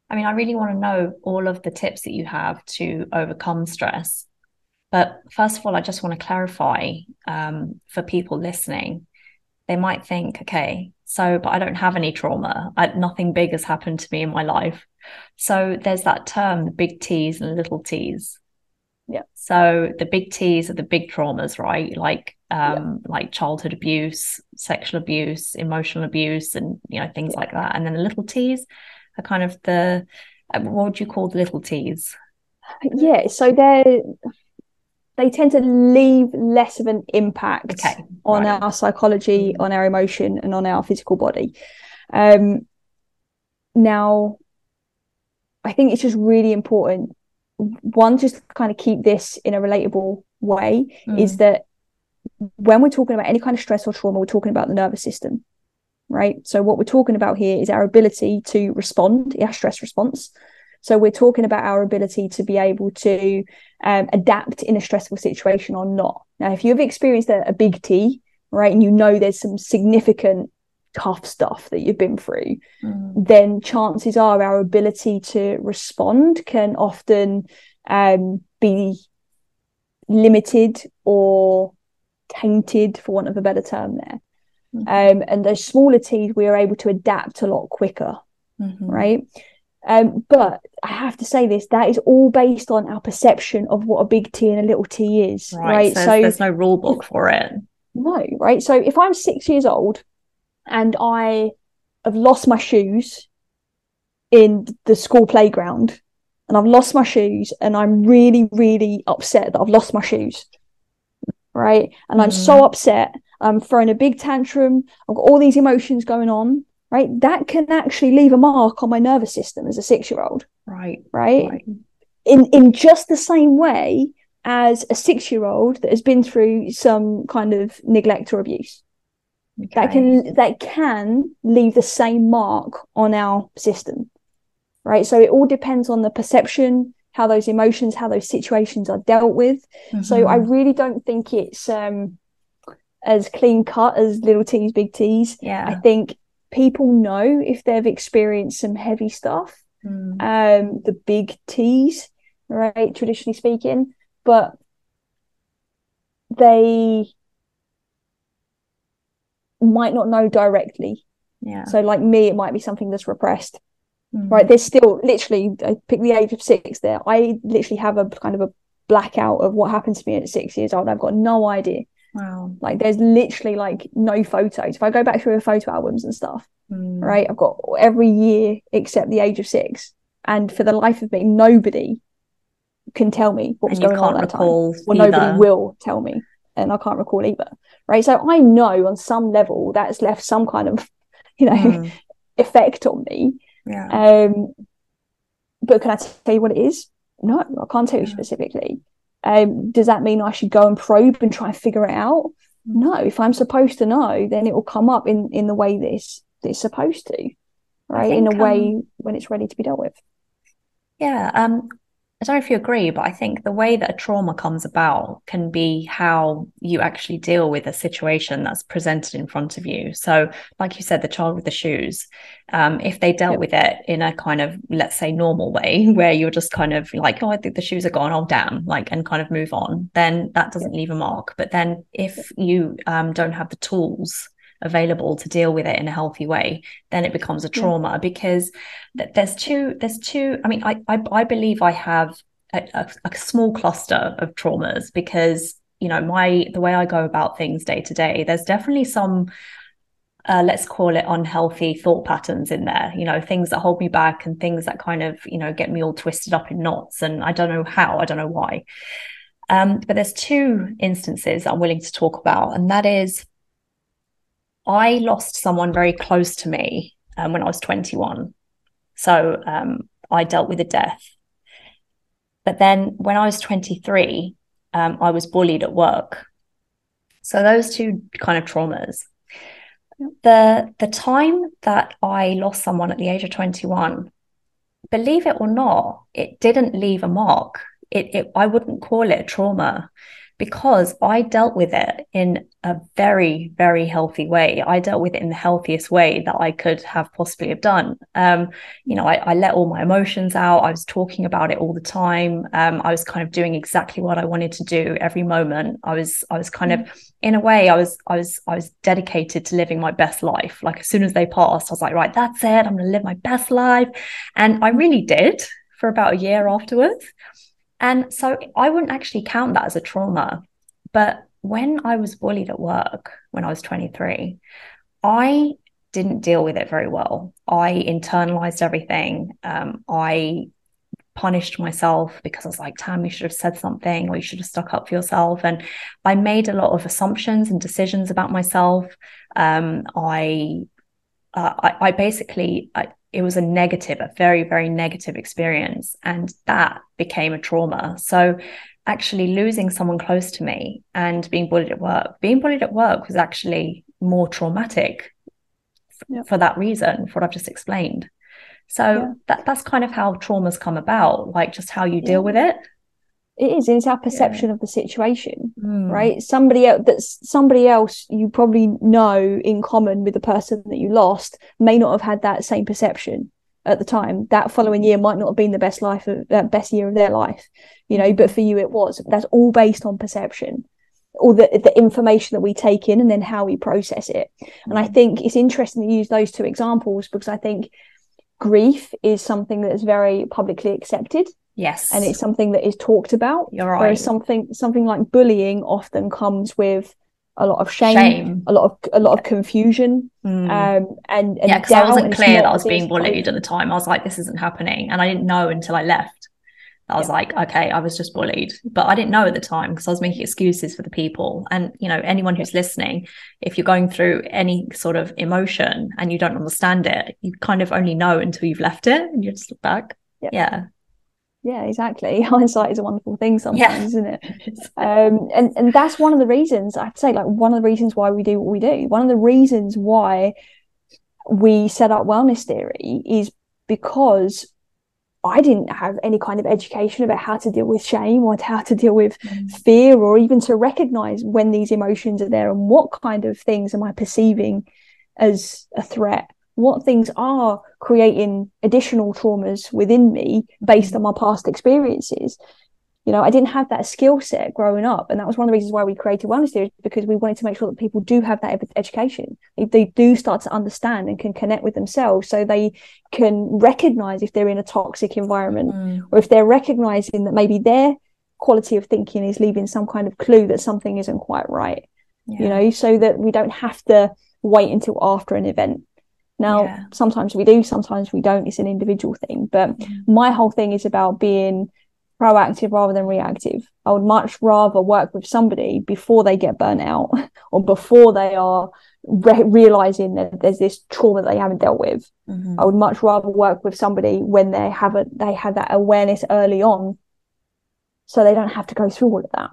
I mean, I really want to know all of the tips that you have to overcome stress. But first of all, I just want to clarify um, for people listening. They might think, okay, so, but I don't have any trauma. I, nothing big has happened to me in my life. So there's that term, the big T's and little T's. Yeah. So the big T's are the big traumas, right? Like um yeah. like childhood abuse, sexual abuse, emotional abuse, and you know things yeah. like that. And then the little T's are kind of the uh, what would you call the little T's? Yeah. So they're they tend to leave less of an impact okay, on right. our psychology, mm-hmm. on our emotion, and on our physical body. Um, now, I think it's just really important. One, just kind of keep this in a relatable way mm. is that when we're talking about any kind of stress or trauma, we're talking about the nervous system, right? So, what we're talking about here is our ability to respond, our stress response. So we're talking about our ability to be able to um, adapt in a stressful situation or not. Now, if you've experienced a, a big T, right, and you know there's some significant tough stuff that you've been through, mm. then chances are our ability to respond can often um, be limited or tainted, for want of a better term, there. Mm-hmm. Um, and those smaller T's, we are able to adapt a lot quicker, mm-hmm. right? Um, but I have to say this: that is all based on our perception of what a big T and a little T is, right? right? So, so there's no rule book for it. No, right? So if I'm six years old and I have lost my shoes in the school playground, and I've lost my shoes, and I'm really, really upset that I've lost my shoes, right? And mm. I'm so mm. upset. I'm throwing a big tantrum. I've got all these emotions going on right? That can actually leave a mark on my nervous system as a six year old right right, right. in in just the same way as a six year old that has been through some kind of neglect or abuse. Okay. that can that can leave the same mark on our system right? So it all depends on the perception how those emotions how those situations are dealt with. Mm-hmm. so i really don't think it's um as clean cut as little t's big t's yeah. i think people know if they've experienced some heavy stuff, mm. um, the big T's, right, traditionally speaking, but they might not know directly. Yeah. So, like me, it might be something that's repressed. Mm. Right. There's still literally, I pick the age of six there. I literally have a kind of a blackout of what happened to me at six years old. I've got no idea. Wow. Like there's literally like no photos. If I go back through the photo albums and stuff, mm. right, I've got every year except the age of six. And for the life of me, nobody can tell me what was going on at that time. Well, either. nobody will tell me. And I can't recall either. Right. So I know on some level that's left some kind of, you know, mm. effect on me. Yeah. Um, but can I tell you what it is? No, I can't tell you yeah. specifically. Um, does that mean I should go and probe and try and figure it out? No, if I'm supposed to know, then it will come up in in the way this it's supposed to, right? Think, in a way um, when it's ready to be dealt with. Yeah, um, I don't know if you agree, but I think the way that a trauma comes about can be how you actually deal with a situation that's presented in front of you. So, like you said, the child with the shoes, um, if they dealt yep. with it in a kind of, let's say, normal way, where you're just kind of like, oh, I think the shoes are gone, oh, damn, like, and kind of move on, then that doesn't yep. leave a mark. But then if you um, don't have the tools, available to deal with it in a healthy way then it becomes a trauma yeah. because th- there's two there's two i mean i i, I believe i have a, a, a small cluster of traumas because you know my the way i go about things day to day there's definitely some uh, let's call it unhealthy thought patterns in there you know things that hold me back and things that kind of you know get me all twisted up in knots and i don't know how i don't know why um, but there's two instances i'm willing to talk about and that is I lost someone very close to me um, when I was 21. So um, I dealt with a death. But then when I was 23, um, I was bullied at work. So those two kind of traumas. The the time that I lost someone at the age of 21, believe it or not, it didn't leave a mark. It, it I wouldn't call it a trauma because I dealt with it in a very, very healthy way. I dealt with it in the healthiest way that I could have possibly have done. Um, you know, I, I, let all my emotions out. I was talking about it all the time. Um, I was kind of doing exactly what I wanted to do every moment. I was, I was kind mm. of, in a way, I was, I was, I was dedicated to living my best life. Like as soon as they passed, I was like, right, that's it. I'm going to live my best life, and I really did for about a year afterwards. And so I wouldn't actually count that as a trauma. But when I was bullied at work when I was 23, I didn't deal with it very well. I internalized everything. Um, I punished myself because I was like, Tam, you should have said something or you should have stuck up for yourself. And I made a lot of assumptions and decisions about myself. Um, I, uh, I, I, basically, I, it was a negative, a very, very negative experience. And that became a trauma. So actually losing someone close to me and being bullied at work, being bullied at work was actually more traumatic yep. for that reason, for what I've just explained. So yeah. that, that's kind of how traumas come about, like just how you deal yeah. with it. It is, it's our perception yeah. of the situation, mm. right? Somebody else that's somebody else you probably know in common with the person that you lost may not have had that same perception at the time. That following year might not have been the best life of that uh, best year of their life, you know, but for you it was. That's all based on perception or the, the information that we take in and then how we process it. And I mm. think it's interesting to use those two examples because I think grief is something that's very publicly accepted Yes. And it's something that is talked about. You're right. Whereas something something like bullying often comes with a lot of shame, shame. a lot of a lot of confusion. Mm. Um and, and Yeah, because I wasn't clear that I was being bullied at the time. I was like, this isn't happening. And I didn't know until I left. I was yeah. like, okay, I was just bullied. But I didn't know at the time because I was making excuses for the people. And, you know, anyone who's listening, if you're going through any sort of emotion and you don't understand it, you kind of only know until you've left it and you just look back. Yeah. yeah yeah exactly hindsight is a wonderful thing sometimes yeah. isn't it um, and and that's one of the reasons i'd say like one of the reasons why we do what we do one of the reasons why we set up wellness theory is because I didn't have any kind of education about how to deal with shame or how to deal with mm. fear or even to recognize when these emotions are there and what kind of things am I perceiving as a threat what things are creating additional traumas within me based on my past experiences. You know i didn't have that skill set growing up and that was one of the reasons why we created wellness theory because we wanted to make sure that people do have that education. They, they do start to understand and can connect with themselves so they can recognize if they're in a toxic environment mm. or if they're recognizing that maybe their quality of thinking is leaving some kind of clue that something isn't quite right. Yeah. you know so that we don't have to wait until after an event now, yeah. sometimes we do, sometimes we don't. It's an individual thing. But mm. my whole thing is about being proactive rather than reactive. I would much rather work with somebody before they get burnt out or before they are re- realizing that there's this trauma that they haven't dealt with. Mm-hmm. I would much rather work with somebody when they have a they have that awareness early on, so they don't have to go through all of that.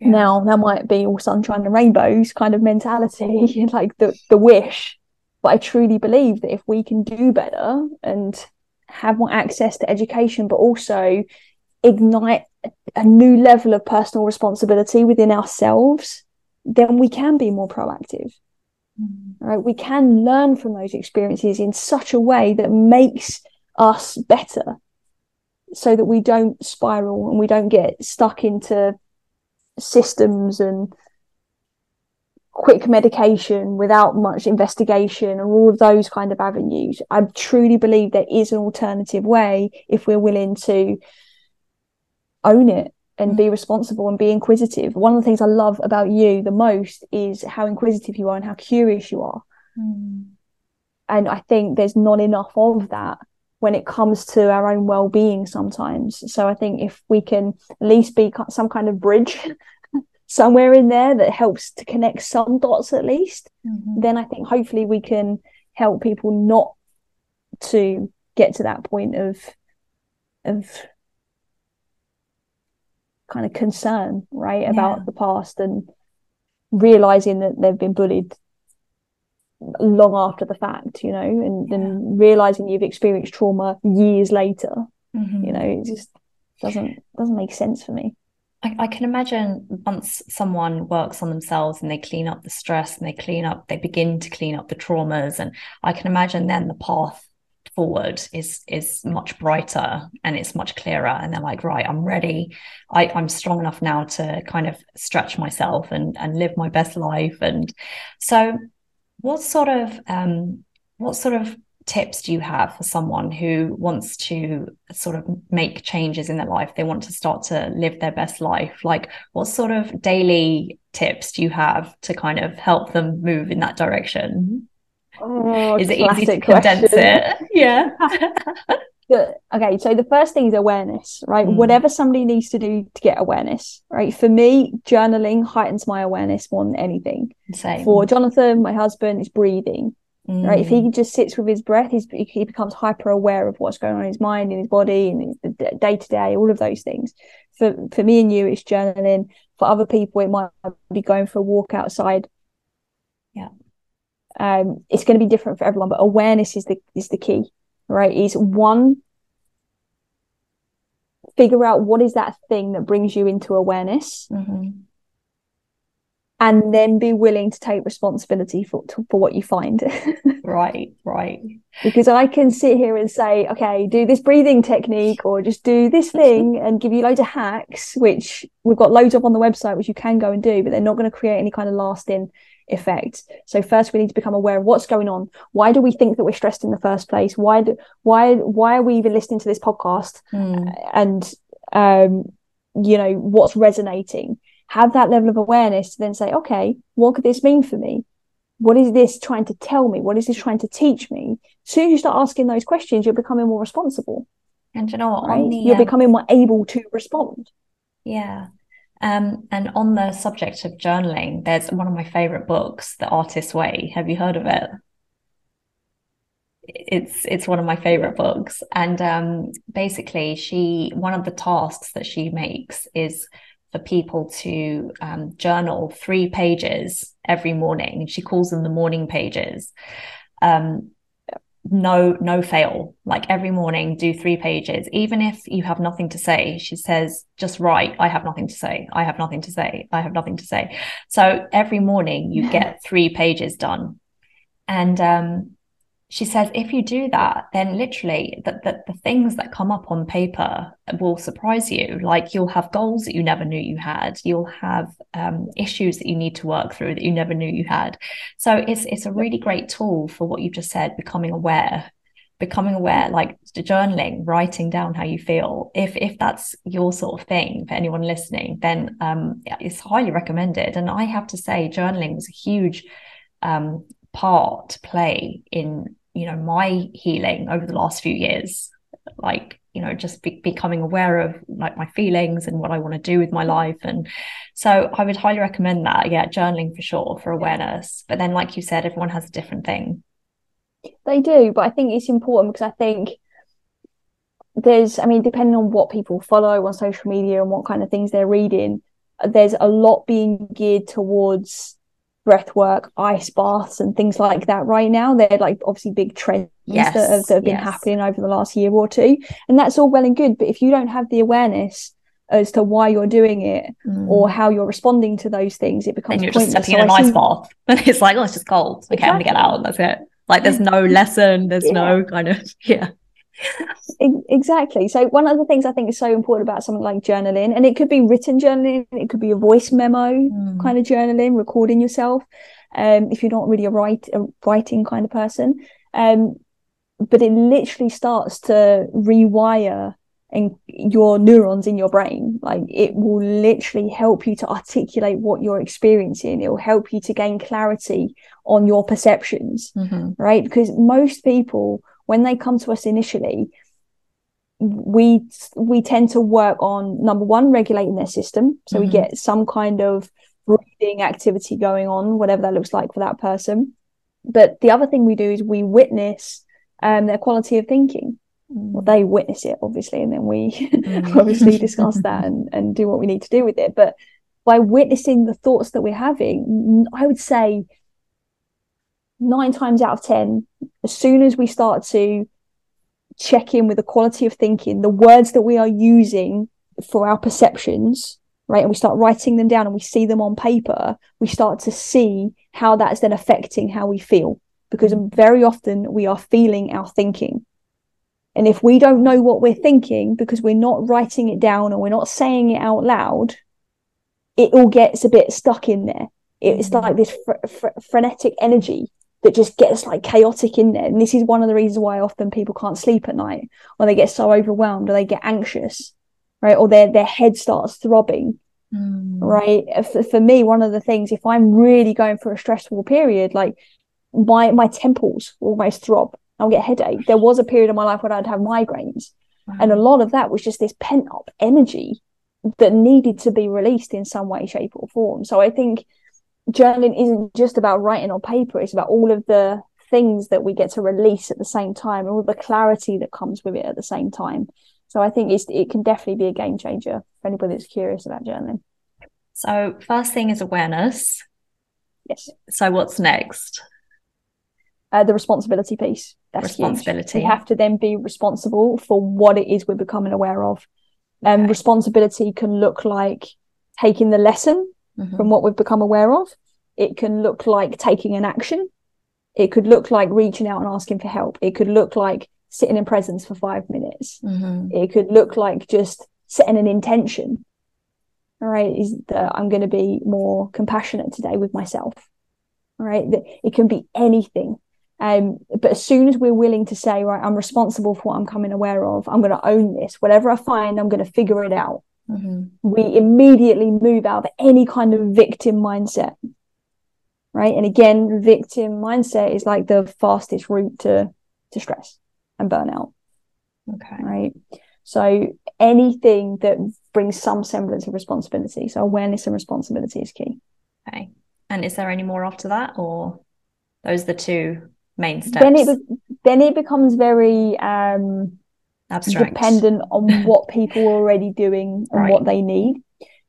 Yeah. Now that might be all sunshine and rainbows kind of mentality, like the the wish but I truly believe that if we can do better and have more access to education, but also ignite a new level of personal responsibility within ourselves, then we can be more proactive. Mm-hmm. Right? We can learn from those experiences in such a way that makes us better so that we don't spiral and we don't get stuck into systems and quick medication without much investigation and all of those kind of avenues. I truly believe there is an alternative way if we're willing to own it and be responsible and be inquisitive. One of the things I love about you the most is how inquisitive you are and how curious you are. Mm. And I think there's not enough of that when it comes to our own well-being sometimes. So I think if we can at least be some kind of bridge somewhere in there that helps to connect some dots at least, mm-hmm. then I think hopefully we can help people not to get to that point of of kind of concern, right, yeah. about the past and realizing that they've been bullied long after the fact, you know, and then yeah. realizing you've experienced trauma years later. Mm-hmm. You know, it just doesn't doesn't make sense for me. I, I, can imagine once someone works on themselves and they clean up the stress and they clean up, they begin to clean up the traumas, and I can imagine then the path forward is is much brighter and it's much clearer. And they're like right i'm ready. I, i'm strong enough now to kind of stretch myself and and live my best life. And so what sort of um what sort of tips do you have for someone who wants to sort of make changes in their life? They want to start to live their best life. Like what sort of daily tips do you have to kind of help them move in that direction? Oh, is it easy to condense question. it yeah. Okay so the first thing is awareness right? Mm. whatever somebody needs to do to get awareness right? For me journaling heightens my awareness more than anything. Same. for jonathan my husband is breathing Mm. Right, if he mm. just sits with his breath, he's, he becomes hyper aware of what's going on in his mind, in his body, and the day to day, all of those things. For for me and you, it's journaling. For other people, it might be going for a walk outside. Yeah, um, it's going to be different for everyone, but awareness is the is the key. Right, is one figure out what is that thing that brings you into awareness. Mm-hmm and then be willing to take responsibility for for what you find. right, right. Because I can sit here and say, okay, do this breathing technique or just do this thing and give you loads of hacks, which we've got loads of on the website, which you can go and do, but they're not going to create any kind of lasting effect. So first we need to become aware of what's going on. Why do we think that we're stressed in the first place? Why do why why are we even listening to this podcast? Mm. And um, you know, what's resonating? Have that level of awareness to then say, okay, what could this mean for me? What is this trying to tell me? What is this trying to teach me? As soon as you start asking those questions, you're becoming more responsible. And you know what? Right? The, you're um, becoming more able to respond. Yeah. Um, and on the subject of journaling, there's one of my favorite books, The Artist's Way. Have you heard of it? It's it's one of my favorite books, and um, basically, she one of the tasks that she makes is for people to um, journal three pages every morning. She calls them the morning pages. Um, no, no fail. Like every morning, do three pages. Even if you have nothing to say, she says, just write. I have nothing to say. I have nothing to say. I have nothing to say. So every morning, you get three pages done. And um, she says if you do that then literally the, the, the, things that come up on paper will surprise you. Like you'll have goals that you never knew you had. You'll have um, issues that you need to work through that you never knew you had. So it's it's a really great tool for what you've just said becoming aware becoming aware like journaling writing down how you feel. If if that's your sort of thing for anyone listening then um, it's highly recommended. And i have to say journaling was a huge um, part to play in you know my healing over the last few years like you know just be- becoming aware of like my feelings and what i want to do with my life. And so i would highly recommend that. Yeah journaling for sure for awareness. But then like you said everyone has a different thing. They do but i think it's important because i think there's i mean depending on what people follow on social media and what kind of things they're reading there's a lot being geared towards breath work, ice baths, and things like that right now. They're like obviously big trends yes, that, have, that have been yes. happening over the last year or two. And that's all well and good. But if you don't have the awareness as to why you're doing it mm. or how you're responding to those things, it becomes and you're pointless. just stepping so in an ice bath. And it's like, oh, it's just cold. Okay, exactly. I'm gonna get out. That's it. Like there's no lesson, there's yeah. no kind of yeah exactly so one of the things i think is so important about something like journaling and it could be written journaling it could be a voice memo mm. kind of journaling recording yourself um, if you're not really a write a writing kind of person um, but it literally starts to rewire and your neurons in your brain like it will literally help you to articulate what you're experiencing it will help you to gain clarity on your perceptions mm-hmm. right because most people when they come to us initially we we tend to work on number one regulating their system so mm-hmm. we get some kind of breathing activity going on whatever that looks like for that person but the other thing we do is we witness um, their quality of thinking mm. well they witness it obviously and then we mm. obviously discuss that and, and do what we need to do with it but by witnessing the thoughts that we're having i would say nine times out of 10, as soon as we start to check in with the quality of thinking, the words that we are using for our perceptions, right? And we start writing them down and we see them on paper, we start to see how that's then affecting how we feel. Because very often we are feeling our thinking. And if we don't know what we're thinking because we're not writing it down or we're not saying it out loud, it all gets a bit stuck in there. It's mm-hmm. like this fr- fr- frenetic energy that just gets like chaotic in there. And this is one of the reasons why often people can't sleep at night or they get so overwhelmed or they get anxious, right? Or their, their head starts throbbing, mm. right? For, for me, one of the things, if I'm really going through a stressful period, like my, my temples almost throb. I'll get a headache. There was a period of my life when I'd have migraines. Wow. And a lot of that was just this pent up energy that needed to be released in some way, shape, or form. So I think journaling isn't just about writing on paper, it's about all of the things that we get to release at the same time and all the clarity that comes with it at the same time. So I think it's, it can definitely be a game changer for anybody that's curious about journaling. So, first thing is awareness. Yes. So, what's next? Uh, the responsibility piece. That's responsibility. Huge. We have to then be responsible for what it is we're becoming aware of. Um, okay. Responsibility can look like taking the lesson mm-hmm. from what we've become aware of. It can look like taking an action. It could look like reaching out and asking for help. It could look like sitting in presence for five minutes. Mm-hmm. It could look like just setting an intention. All right, is that I'm going to be more compassionate today with myself. All right, it can be anything. Um, but as soon as we're willing to say, right, I'm responsible for what I'm coming aware of, I'm going to own this. Whatever I find, I'm going to figure it out. Mm-hmm. We immediately move out of any kind of victim mindset. Right. And again, victim mindset is like the fastest route to, to stress and burnout. Okay. Right. So anything that brings some semblance of responsibility. So awareness and responsibility is key. Okay. And is there any more after that or those are the two main steps? Then it, then it becomes very um abstract dependent on what people are already doing and right. what they need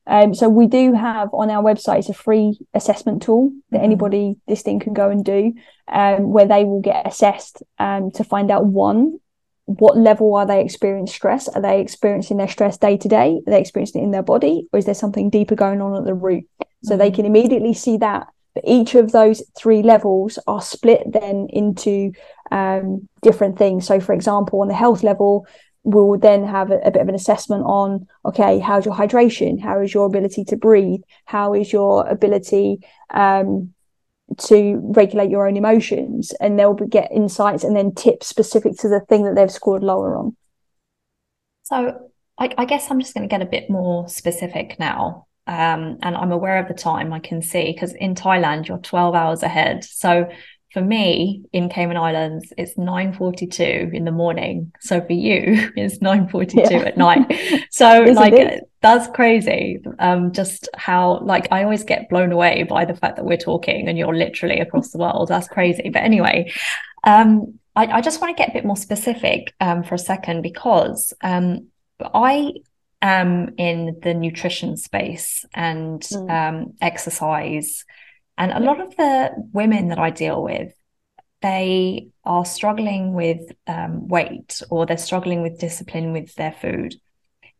um, so we do have on our website it's a free assessment tool that mm-hmm. anybody listening can go and do um, where they will get assessed um, to find out one what level are they experiencing stress are they experiencing their stress day to day are they experiencing it in their body or is there something deeper going on at the root so mm-hmm. they can immediately see that but each of those three levels are split then into um, different things. So, for example, on the health level, we'll then have a, a, bit of an assessment on okay, how's your hydration? How is your ability to breathe? How is your ability um, to regulate your own emotions? And they'll get insights and then tips specific to the thing that they've scored lower on. So, I, I guess I'm just going to get a bit more specific now um, and I'm aware of the time I can see because in Thailand you're 12 hours ahead. So for me in Cayman Islands, it's 9:42 in the morning. So for you, it's 9:42 yeah. at night. So like that's crazy. Um, just how like I always get blown away by the fact that we're talking and you're literally across the world. That's crazy. But anyway, um, I, I just want to get a bit more specific um, for a second because um, I am in the nutrition space and mm. um, exercise. And a lot of the women that I deal with, they are struggling with um, weight or they're struggling with discipline with their food.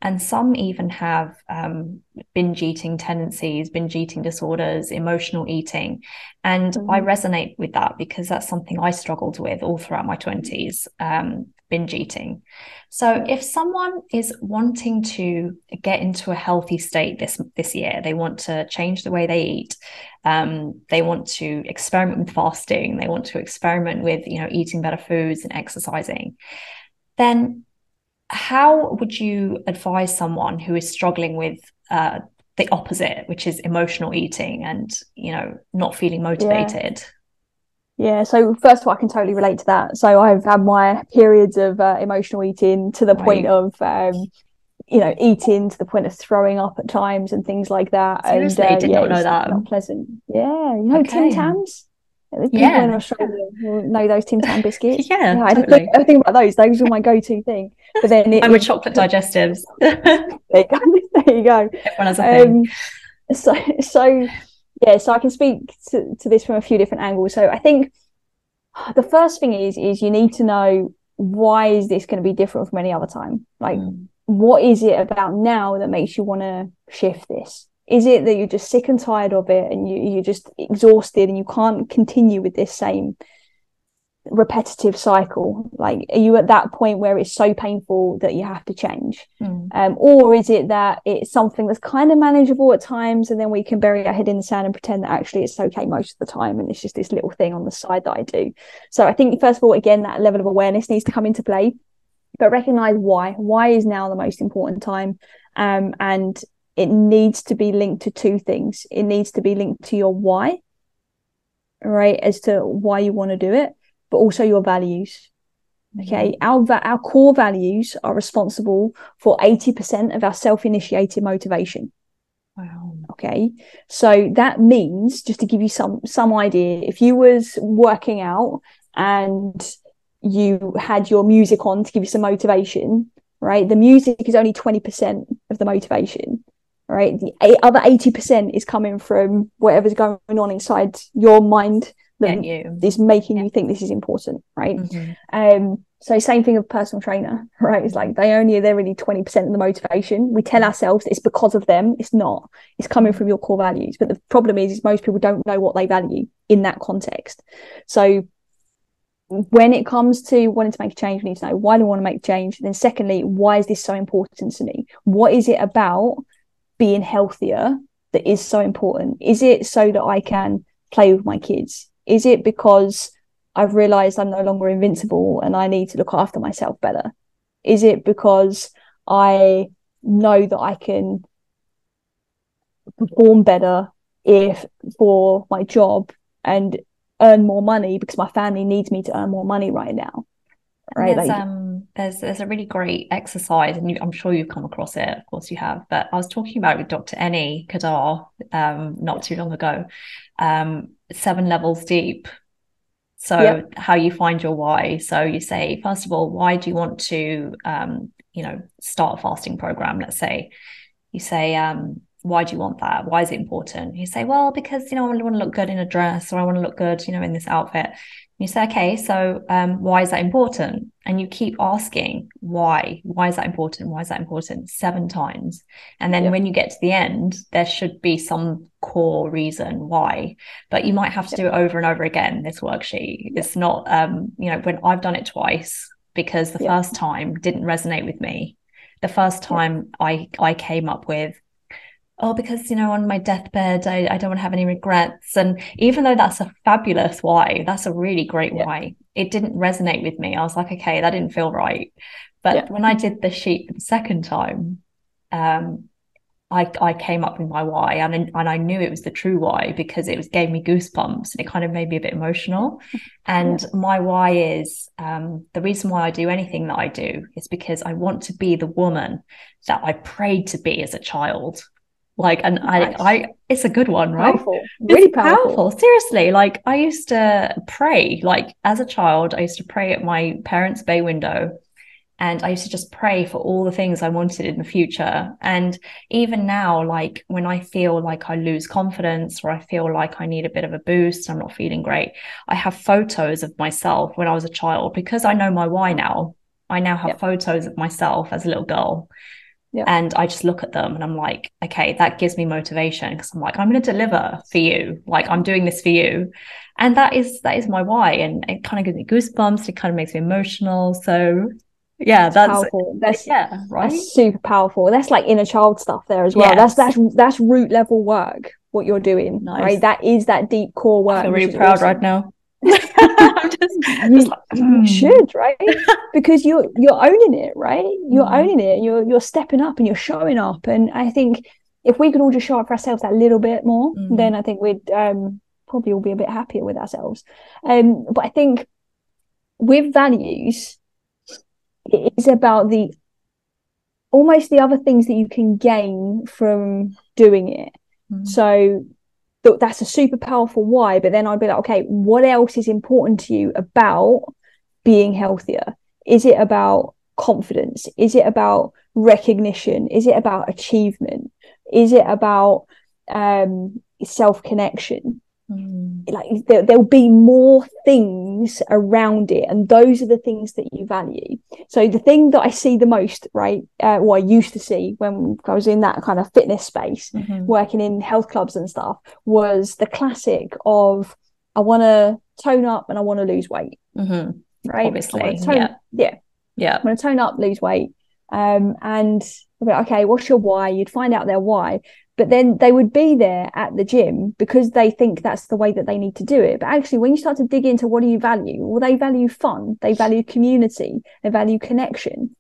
And some even have um, binge eating tendencies, binge eating disorders, emotional eating. And mm-hmm. I resonate with that because that's something I struggled with all throughout my 20s. Um, binge eating. So if someone is wanting to get into a healthy state this this year, they want to change the way they eat, um, they want to experiment with fasting, they want to experiment with you know eating better foods and exercising, then how would you advise someone who is struggling with uh, the opposite, which is emotional eating and you know not feeling motivated? Yeah. Yeah, so first of all, I can totally relate to that. So I've had my periods of uh, emotional eating to the right. point of, um, you know, eating to the point of throwing up at times and things like that. Seriously, and uh, did yeah, not know that. Not pleasant. Yeah, you know, okay. Tim Tams. People yeah. in Australia know those Tim Tam biscuits. yeah, yeah totally. I, think, I think about those. Those were my go-to thing. But then it, I'm with chocolate digestives. there you go. There you go. Everyone has a thing. Um, so, so yeah, so I can speak to, to this from a few different angles. So I think the first thing is is you need to know why is this going to be different from any other time? Like mm. what is it about now that makes you want to shift this is it that you're just sick and tired of it and you, you're just exhausted and you can't continue with this same repetitive cycle like are you at that point where it's so painful that you have to change? Mm. um, or is it that it's something that's kind of manageable at times and then we can bury our head in the sand and pretend that actually it's okay most of the time and it's just this little thing on the side that i do? So i think first of all again that level of awareness needs to come into play but recognize why. Why is now the most important time? Um, and it needs to be linked to two things. It needs to be linked to your why right as to why you want to do it but also your values. Okay, mm-hmm. our our core values are responsible for 80% of our self-initiated motivation. Wow. Okay. So that means just to give you some some idea, if you was working out and you had your music on to give you some motivation, right? The music is only 20% of the motivation, right? The other 80% is coming from whatever's going on inside your mind that you. is making yeah. you think this is important, right? Mm-hmm. Um, so same thing with personal trainer, right? It's like they only they're really 20% of the motivation. We tell ourselves it's because of them. It's not. It's coming from your core values. But the problem is, is most people don't know what they value in that context. So when it comes to wanting to make a change, we need to know why do I want to make change? And Then secondly, why is this so important to me? What is it about being healthier that is so important? Is it so that I can play with my kids? Is it because I've realized I'm no longer invincible and I need to look after myself better? Is it because I know that I can perform better if for my job and earn more money because my family needs me to earn more money right now? Right. There's, like, um, there's there's a really great exercise, and you, I'm sure you've come across it. Of course, you have. But I was talking about it with Dr. Eni Kadar um, not too long ago, um, seven levels deep. So yep. how you find your why. So you say, first of all, why do you want to, um, you know, start a fasting program? Let's say you say, um, why do you want that? Why is it important? You say, well, because you know, I want to look good in a dress, or I want to look good, you know, in this outfit you say, okay, so um, why is that important? And you keep asking why. Why is that important? Why is that important? Seven times. And then when you get to the end, there should be some core reason why. But you might have to do it over and over again, this worksheet. It's not, um, you know, when I've done it twice because the first time didn't resonate with me. The first time I I came up with oh, because, you know, on my deathbed, I, I don't want to have any regrets. And even though that's a fabulous why, that's a really great yeah. why, it didn't resonate with me. I was like, okay, that didn't feel right. But yeah. when I did the sheet the second time, um, I, I came up with my why and, and I knew it was the true why because it was gave me goosebumps and it kind of made me a bit emotional. And yeah. my why is um, the reason why I do anything that I do is because I want to be the woman that I prayed to be as a child. Like, and nice. I, I, it's a good one, right? Powerful. Really powerful. powerful. Seriously, like I used to pray, like as a child, I used to pray at my parents' bay window. And I used to just pray for all the things I wanted in the future. And even now, like when I feel like I lose confidence or I feel like I need a bit of a boost, I'm not feeling great, I have photos of myself when I was a child because I know my why now. I now have yep. photos of myself as a little girl. Yeah. And I just look at them and I'm like, okay, that gives me motivation because I'm like, I'm going to deliver for you. Like I'm doing this for you. And that is that is my why. And it kind of gives me goosebumps. It kind of makes me emotional. So yeah, that's, that's powerful. That's yeah, right. That's super powerful. That's like inner child stuff there as well. Yes. That's that's that's root level work. What you're doing, nice. right? That is that deep core work. I'm really proud awesome. right now. Just, you, like, mm. you, should right because you're you're owning it right you're mm. owning it you're you're stepping up and you're showing up and i think if we could all just show up for ourselves that little bit more mm. then i think we'd um, probably all be a bit happier with ourselves um, but i think with values it's about the almost the other things that you can gain from doing it mm. so that that's a super powerful why but then i'd be like okay what else is important to you about being healthier? Is it about confidence? Is it about recognition? Is it about achievement? Is it about um, self connection mm. like there, there'll be more things around it and those are the things that you value. So the thing that i see the most right uh, or i used to see when i was in that kind of fitness space mm-hmm. working in health clubs and stuff was the classic of i want to tone up and i want to lose weight. Mm-hmm. right obviously tone, yeah. Yeah. Yeah. I want to tone up lose weight. Um, and okay what's your why? You'd find out their why but then they would be there at the gym because they think that's the way that they need to do it but actually when you start to dig into what do you value well they value fun they value community they value connection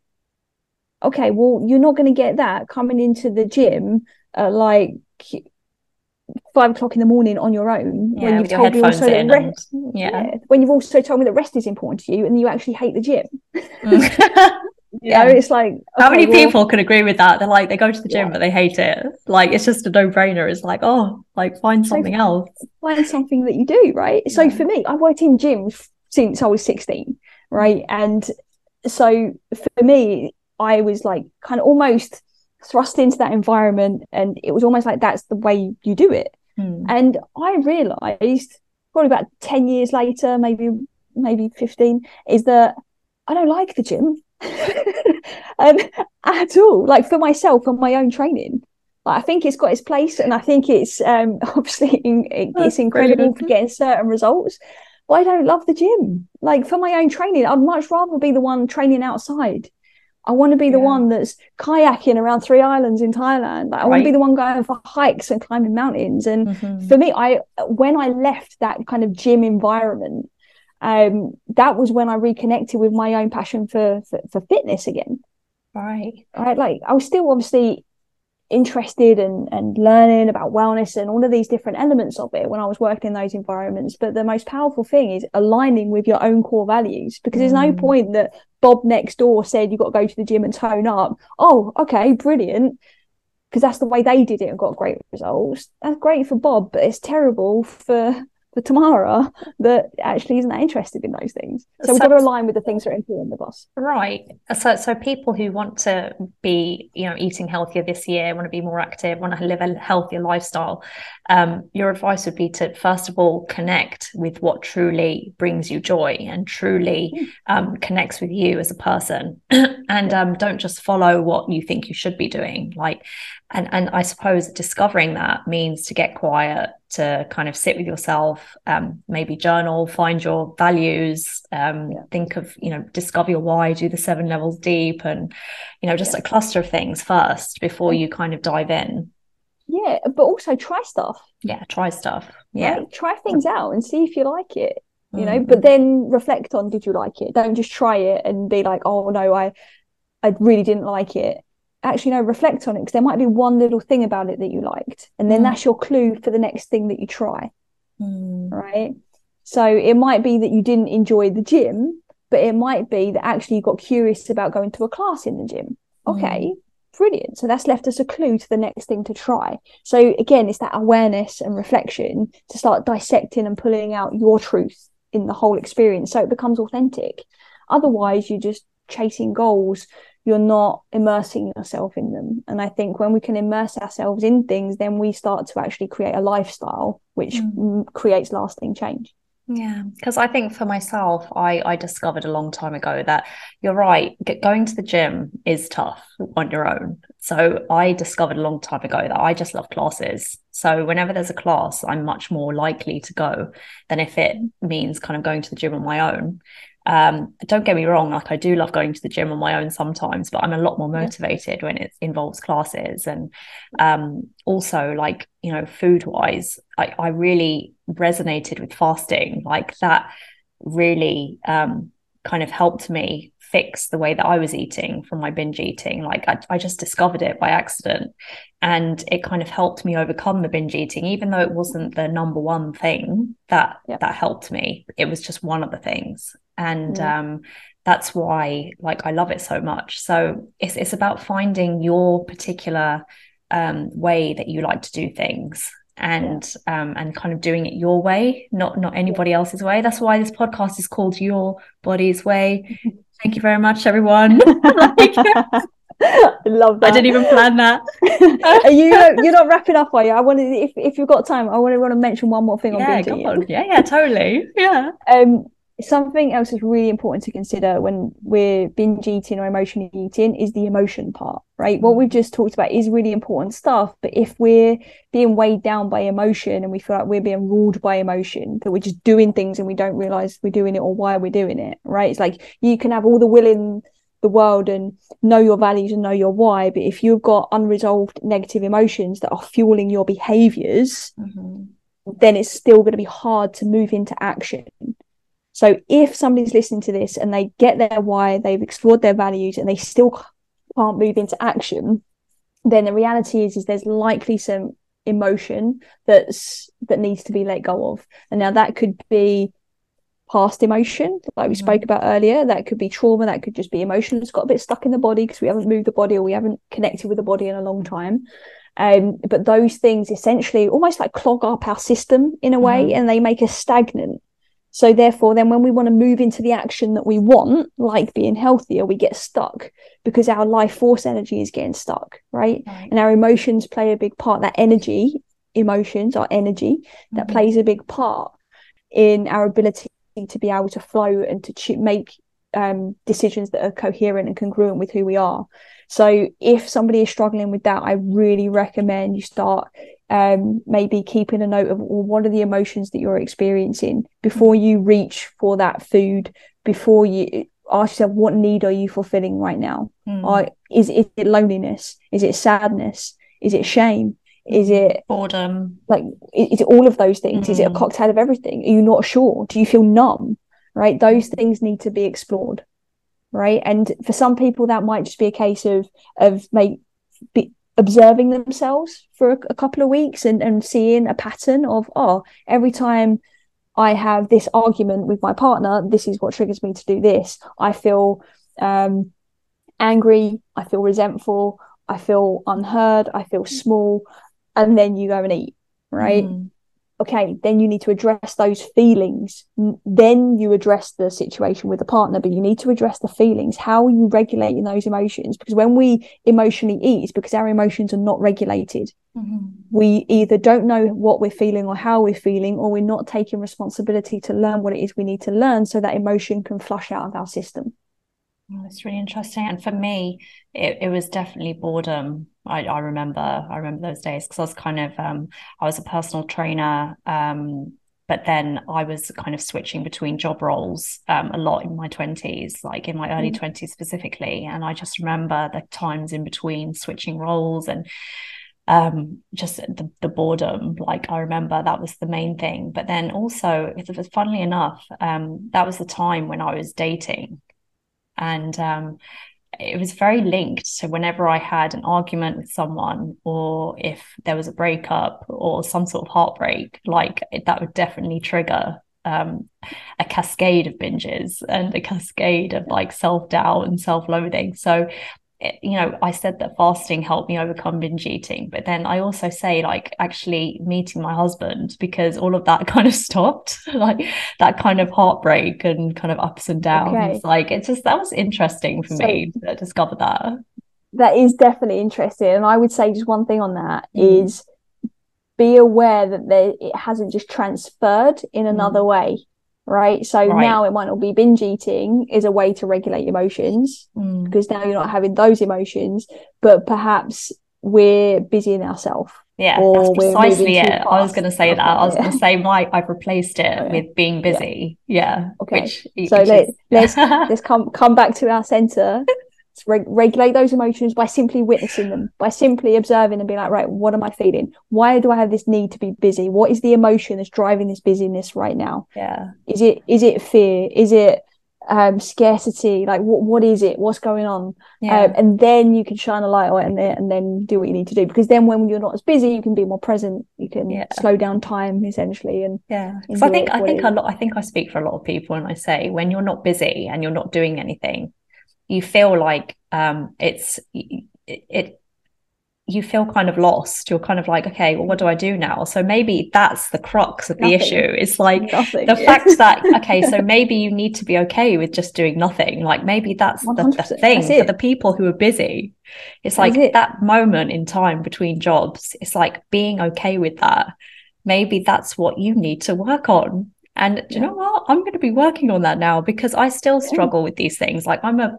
okay well you're not going to get that coming into the gym at like five o'clock in the morning on your own yeah, when you've told me also that rest, and, yeah. yeah. when you've also told me that rest is important to you and you actually hate the gym mm. yeah. know, it's like okay, how many well, people can agree with that? They're like they go to the gym yeah. but they hate it. Like it's just a no-brainer. It's like, oh, like find something so, else. Find something that you do, right? Yeah. So for me, I worked in gyms since I was 16, right? And so for me, I was like kind of almost thrust into that environment and it was almost like that's the way you do it. Hmm. And I realized probably about 10 years later, maybe maybe 15, is that I don't like the gym. um, at all. Like for myself and my own training. Like, I think it's got its place, and I think it's um, obviously in, it's incredible brilliant. for getting certain results. But I don't love the gym. Like for my own training, I'd much rather be the one training outside. I want to be the yeah. one that's kayaking around three islands in Thailand. Like, I right. want to be the one going for hikes and climbing mountains. And mm-hmm. for me, I when I left that kind of gym environment, um, that was when I reconnected with my own passion for, for, for fitness again. Right. Right. Like I was still obviously interested and and learning about wellness and all of these different elements of it when I was working in those environments. But the most powerful thing is aligning with your own core values because mm. there's no mm. point that Bob next door said you've got to go to the gym and tone up. Oh, okay, brilliant. Because that's the way they did it and got great results. That's great for Bob, but it's terrible for for Tamara that actually isn't that interested in those things. So, so we've got to align with the things that are important with us. Right. So so people who want to be, you know, eating healthier this year, want to be more active, want to live a healthier lifestyle, um, your advice would be to first of all connect with what truly brings you joy and truly hmm. um, connects with you as a person, and um, don't just follow what you think you should be doing. Like, and and I suppose discovering that means to get quiet, to kind of sit with yourself, um, maybe journal, find your values, um, yeah. think of you know discover your why, do the seven levels deep, and you know just yeah. a cluster of things first before you kind of dive in yeah but also try stuff yeah try stuff yeah right? try things out and see if you like it you mm. know but then reflect on did you like it don't just try it and be like oh no i i really didn't like it actually no reflect on it because there might be one little thing about it that you liked and then mm. that's your clue for the next thing that you try mm. right so it might be that you didn't enjoy the gym but it might be that actually you got curious about going to a class in the gym okay mm brilliant. So that's left us a clue to the next thing to try. So again, it's that awareness and reflection to start dissecting and pulling out your truth in the whole experience so it becomes authentic. Otherwise, you're just chasing goals. You're not immersing yourself in them. And I think when we can immerse ourselves in things, then we start to actually create a lifestyle which mm. creates lasting change. Yeah, because I think for myself, I I discovered a long time ago that you're right. Going to the gym is tough on your own. So I discovered a long time ago that I just love classes. So whenever there's a class, I'm much more likely to go than if it means kind of going to the gym on my own. Um, don't get me wrong, like I do love going to the gym on my own sometimes, but I'm a lot more motivated yeah. when it involves classes. And um, also, like, you know, food wise, I, I really resonated with fasting. Like, that really um, kind of helped me fix the way that I was eating from my binge eating. Like I, I, just discovered it by accident. And it kind of helped me overcome the binge eating, even though it wasn't the number one thing that yeah. that helped me. It was just one of the things and mm. um, that's why like I love it so much. So it's it's about finding your particular um, way that you like to do things and yeah. um, and kind of doing it your way, not not anybody else's way. That's why this podcast is called Your Body's Way. Thank you very much, everyone. I love that. I didn't even plan that. are you you're not wrapping up, are you? I wanted if if you've got time, I want to want to mention one more thing yeah, on on. Yeah, yeah, totally. Yeah. Um something else is really important to consider when we're binge eating or emotionally eating is the emotion part, right? What we've just talked about is really important stuff. But if we're being weighed down by emotion and we feel like we're being ruled by emotion, that we're just doing things and we don't realize we're doing it or why we're doing it, right? It's like you can have all the will in the world and know your values and know your why. But if you've got unresolved negative emotions that are fueling your behaviors, mm-hmm. then it's still going to be hard to move into action so if somebody's listening to this and they get their why, they've explored their values and they still can't move into action, then the reality is is there's likely some emotion that's that needs to be let go of. And now that could be past emotion, like we mm-hmm. spoke about earlier. That could be trauma. That could just be emotion that's got a bit stuck in the body because we haven't moved the body or we haven't connected with the body in a long time. Um, but those things essentially almost like clog up our system in a way, mm-hmm. and they make us stagnant. So therefore, then when we want to move into the action that we want, like being healthier, we get stuck because our life force energy is getting stuck, right? right. And our emotions play a big part. That energy, emotions, our energy, mm-hmm. that plays a big part in our ability to be able to flow and to ch- make um, decisions that are coherent and congruent with who we are. So if somebody is struggling with that, I really recommend you start um, maybe keeping a note of well, what are the emotions that you're experiencing before you reach for that food, before you ask yourself, what need are you fulfilling right now? Mm. Or is, is it loneliness? Is it sadness? Is it shame? Is it boredom? Like, is it all of those things? Mm. Is it a hmm. cocktail of everything? Are you not sure? Do you feel numb? Right? Those things need to be explored. Right. And for some people, that might just be a case of, of make, be, observing themselves for a, a, couple of weeks and, and seeing a pattern of oh every time i have this argument with my partner this is what triggers me to do this. I feel um, angry i feel resentful i feel unheard i feel small and then you go and eat right? Mm okay, then you need to address those feelings. Then you address the situation with the partner, but you need to address the feelings. How are you regulating those emotions? Because when we emotionally eat, it's because our emotions are not regulated. Mm-hmm. We either don't know what we're feeling or how we're feeling, or we're not taking responsibility to learn what it is we need to learn so that emotion can flush out of our system. Oh, it's really interesting. And for me, it, it was definitely boredom. I, I remember, I remember those days because I was kind of, um, I was a personal trainer. Um, but then I was kind of switching between job roles um, a lot in my 20s, like in my early mm. 20s specifically. And I just remember the times in between switching roles and um just the, the boredom like i remember that was the main thing but then also it was funnily enough um that was the time when i was dating and um, it was very linked so whenever i had an argument with someone or if there was a breakup or some sort of heartbreak like that would definitely trigger um, a cascade of binges and a cascade of like self-doubt and self-loathing. So you know, I said that fasting helped me overcome binge eating, but then I also say like actually meeting my husband because all of that kind of stopped, like that kind of heartbreak and kind of ups and downs. Okay. Like it's just that was interesting for so, me to discover that. That is definitely interesting, and I would say just one thing on that mm. is be aware that there, it hasn't just transferred in another mm. way right? So right. now it might not be binge eating is a way to regulate emotions mm. because now you're not having those emotions, but perhaps we're busy in ourselves. Yeah, that's precisely it. I was going to say okay, that. I was going to say my I've replaced it oh, yeah. with being busy. Yeah. yeah. Okay. Which, so which let, is... let's let's come come back to our center reg- regulate those emotions by simply witnessing them, by simply observing and being like, right, what am I feeling? Why do I have this need to be busy? What is the emotion that's driving this busyness right now? Yeah. Is it is it fear? Is it um scarcity like what what is it what's going on yeah. Um, and then you can shine a light on it and then, and then do what you need to do because then when you're not as busy you can be more present you can yeah. slow down time essentially and yeah so i think i think a lot i think i speak for a lot of people when i say when you're not busy and you're not doing anything you feel like um, it's it, it you feel kind of lost. You're kind of like, okay, well, what do I do now? So maybe that's the crux of the nothing. issue. It's like nothing. the fact that, okay, so maybe you need to be okay with just doing nothing. Like maybe that's the, the, thing for the people who are busy. It's like it. that moment in time between jobs. It's like being okay with that. Maybe that's what you need to work on. And yeah. do you know what? I'm going to be working on that now because I still struggle with these things. Like I'm a,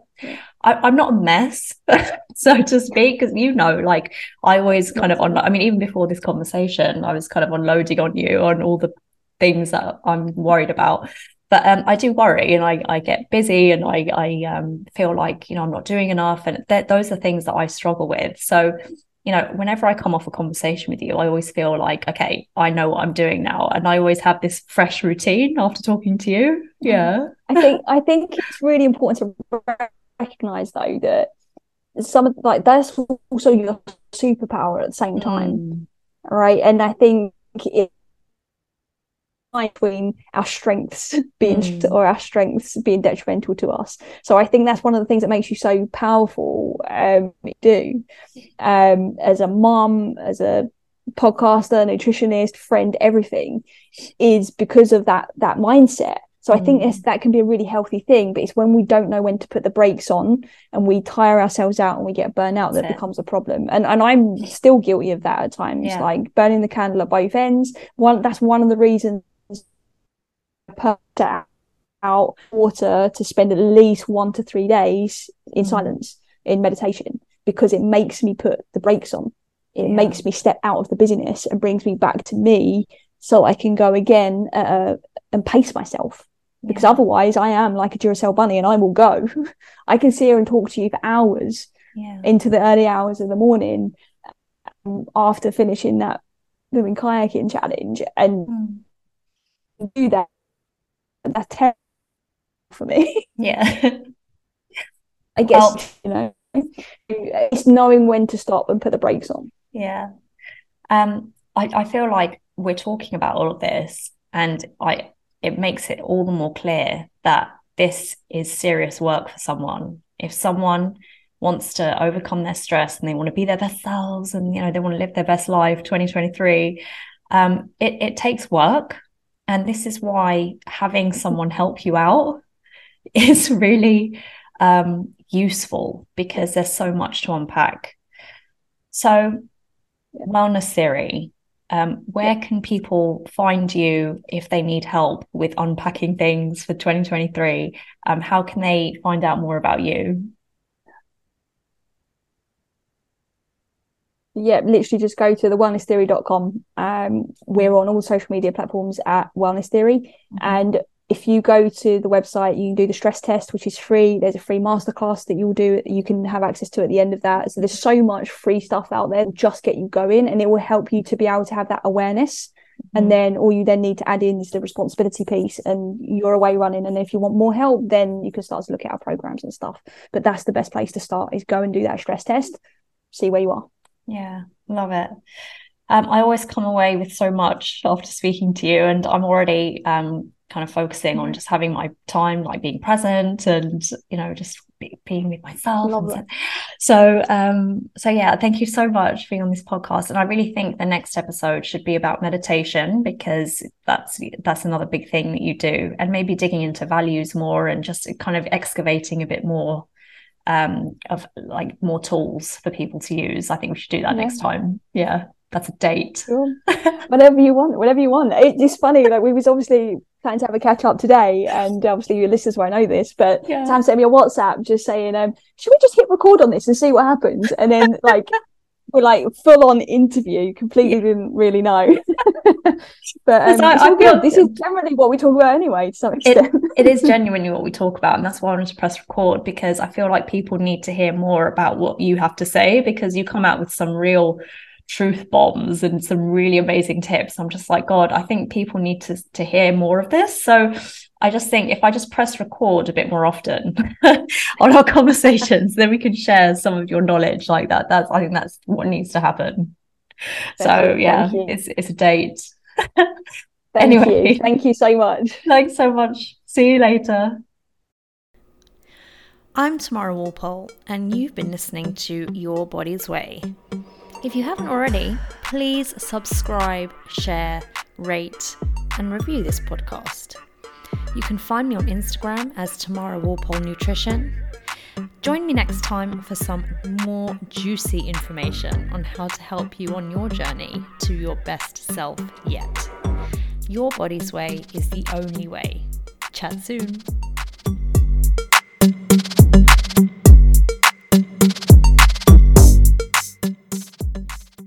I, am not a mess, so to speak, because you know, like I always kind of on. I mean, even before this conversation, I was kind of unloading on you on all the things that I'm worried about. But um, I do worry, and I, I get busy, and I I um, feel like you know I'm not doing enough, and th- those are things that I struggle with. So you know, whenever I come off a conversation with you, I always feel like, okay, I know what I'm doing now. And I always have this fresh routine after talking to you. Yeah. I think I think it's really important to recognize though that some of like that's also your superpower at the same time. Mm. Right. And I think it between our strengths being mm. or our strengths being detrimental to us. So I think that's one of the things that makes you so powerful. Um, do um, as a mom, as a podcaster, nutritionist, friend, everything is because of that that mindset. So I think mm. that can be a really healthy thing, but it's when we don't know when to put the brakes on and we tire ourselves out and we get burnt out that becomes a problem. And and I'm still guilty of that at times, yeah. like burning the candle at both ends. One that's one of the reasons put out water to spend at least one to three days in mm. silence in meditation because it makes me put the brakes on. It yeah. makes me step out of the busyness and brings me back to me so I can go again uh, and pace myself. Because yeah. otherwise, I am like a Duracell bunny and I will go. I can sit here and talk to you for hours yeah. into the early hours of the morning um, after finishing that moving kayaking challenge and mm. do that that's terrible for me. Yeah. I guess well, you know it's knowing when to stop and put the brakes on. Yeah. Um I, I feel like we're talking about all of this and I it makes it all the more clear that this is serious work for someone. If someone wants to overcome their stress and they want to be their best selves and you know they want to live their best life 2023 um, it, it takes work and this is why having someone help you out is really um, useful because there's so much to unpack. So, wellness theory, um, where can people find you if they need help with unpacking things for 2023? Um, how can they find out more about you? Yeah, literally just go to the wellnesstheory.com. Um, we're on all social media platforms at Wellness Theory. Mm-hmm. And if you go to the website, you can do the stress test, which is free. There's a free masterclass that you'll do. You can have access to at the end of that. So there's so much free stuff out there. Just get you going, and it will help you to be able to have that awareness. Mm-hmm. And then all you then need to add in is the responsibility piece, and you're away running. And if you want more help, then you can start to look at our programs and stuff. But that's the best place to start: is go and do that stress test, see where you are. Yeah, love it. Um, I always come away with so much after speaking to you, and I'm already um, kind of focusing on just having my time, like being present, and you know, just be, being with myself. So, so, um, so yeah, thank you so much for being on this podcast. And I really think the next episode should be about meditation because that's that's another big thing that you do, and maybe digging into values more and just kind of excavating a bit more um, of like more tools for people to use. I think we should do that yeah. next time. Yeah, that's a date. Sure. whatever you want, whatever you want. It's funny. Like we was obviously planning to have a catch up today, and obviously your listeners won't know this, but yeah. Sam sent me a WhatsApp just saying, um, "Should we just hit record on this and see what happens?" And then like we're like full on interview, completely didn't really know. but um, I, I feel this is generally what we talk about anyway, to some extent. It, it is genuinely what we talk about, and that's why I wanted to press record because I feel like people need to hear more about what you have to say because you come out with some real truth bombs and some really amazing tips. I'm just like, God, I think people need to to hear more of this. So I just think if I just press record a bit more often on our conversations, then we can share some of your knowledge like that. That's I think that's what needs to happen. Thank so yeah, it's it's a date. anyway, you. thank you so much. Thanks so much. See you later. I'm Tamara Walpole, and you've been listening to Your Body's Way. If you haven't already, please subscribe, share, rate, and review this podcast. You can find me on Instagram as Tamara Walpole Nutrition. Join me next time for some more juicy information on how to help you on your journey to your best self yet. Your body's way is the only way. Chat soon.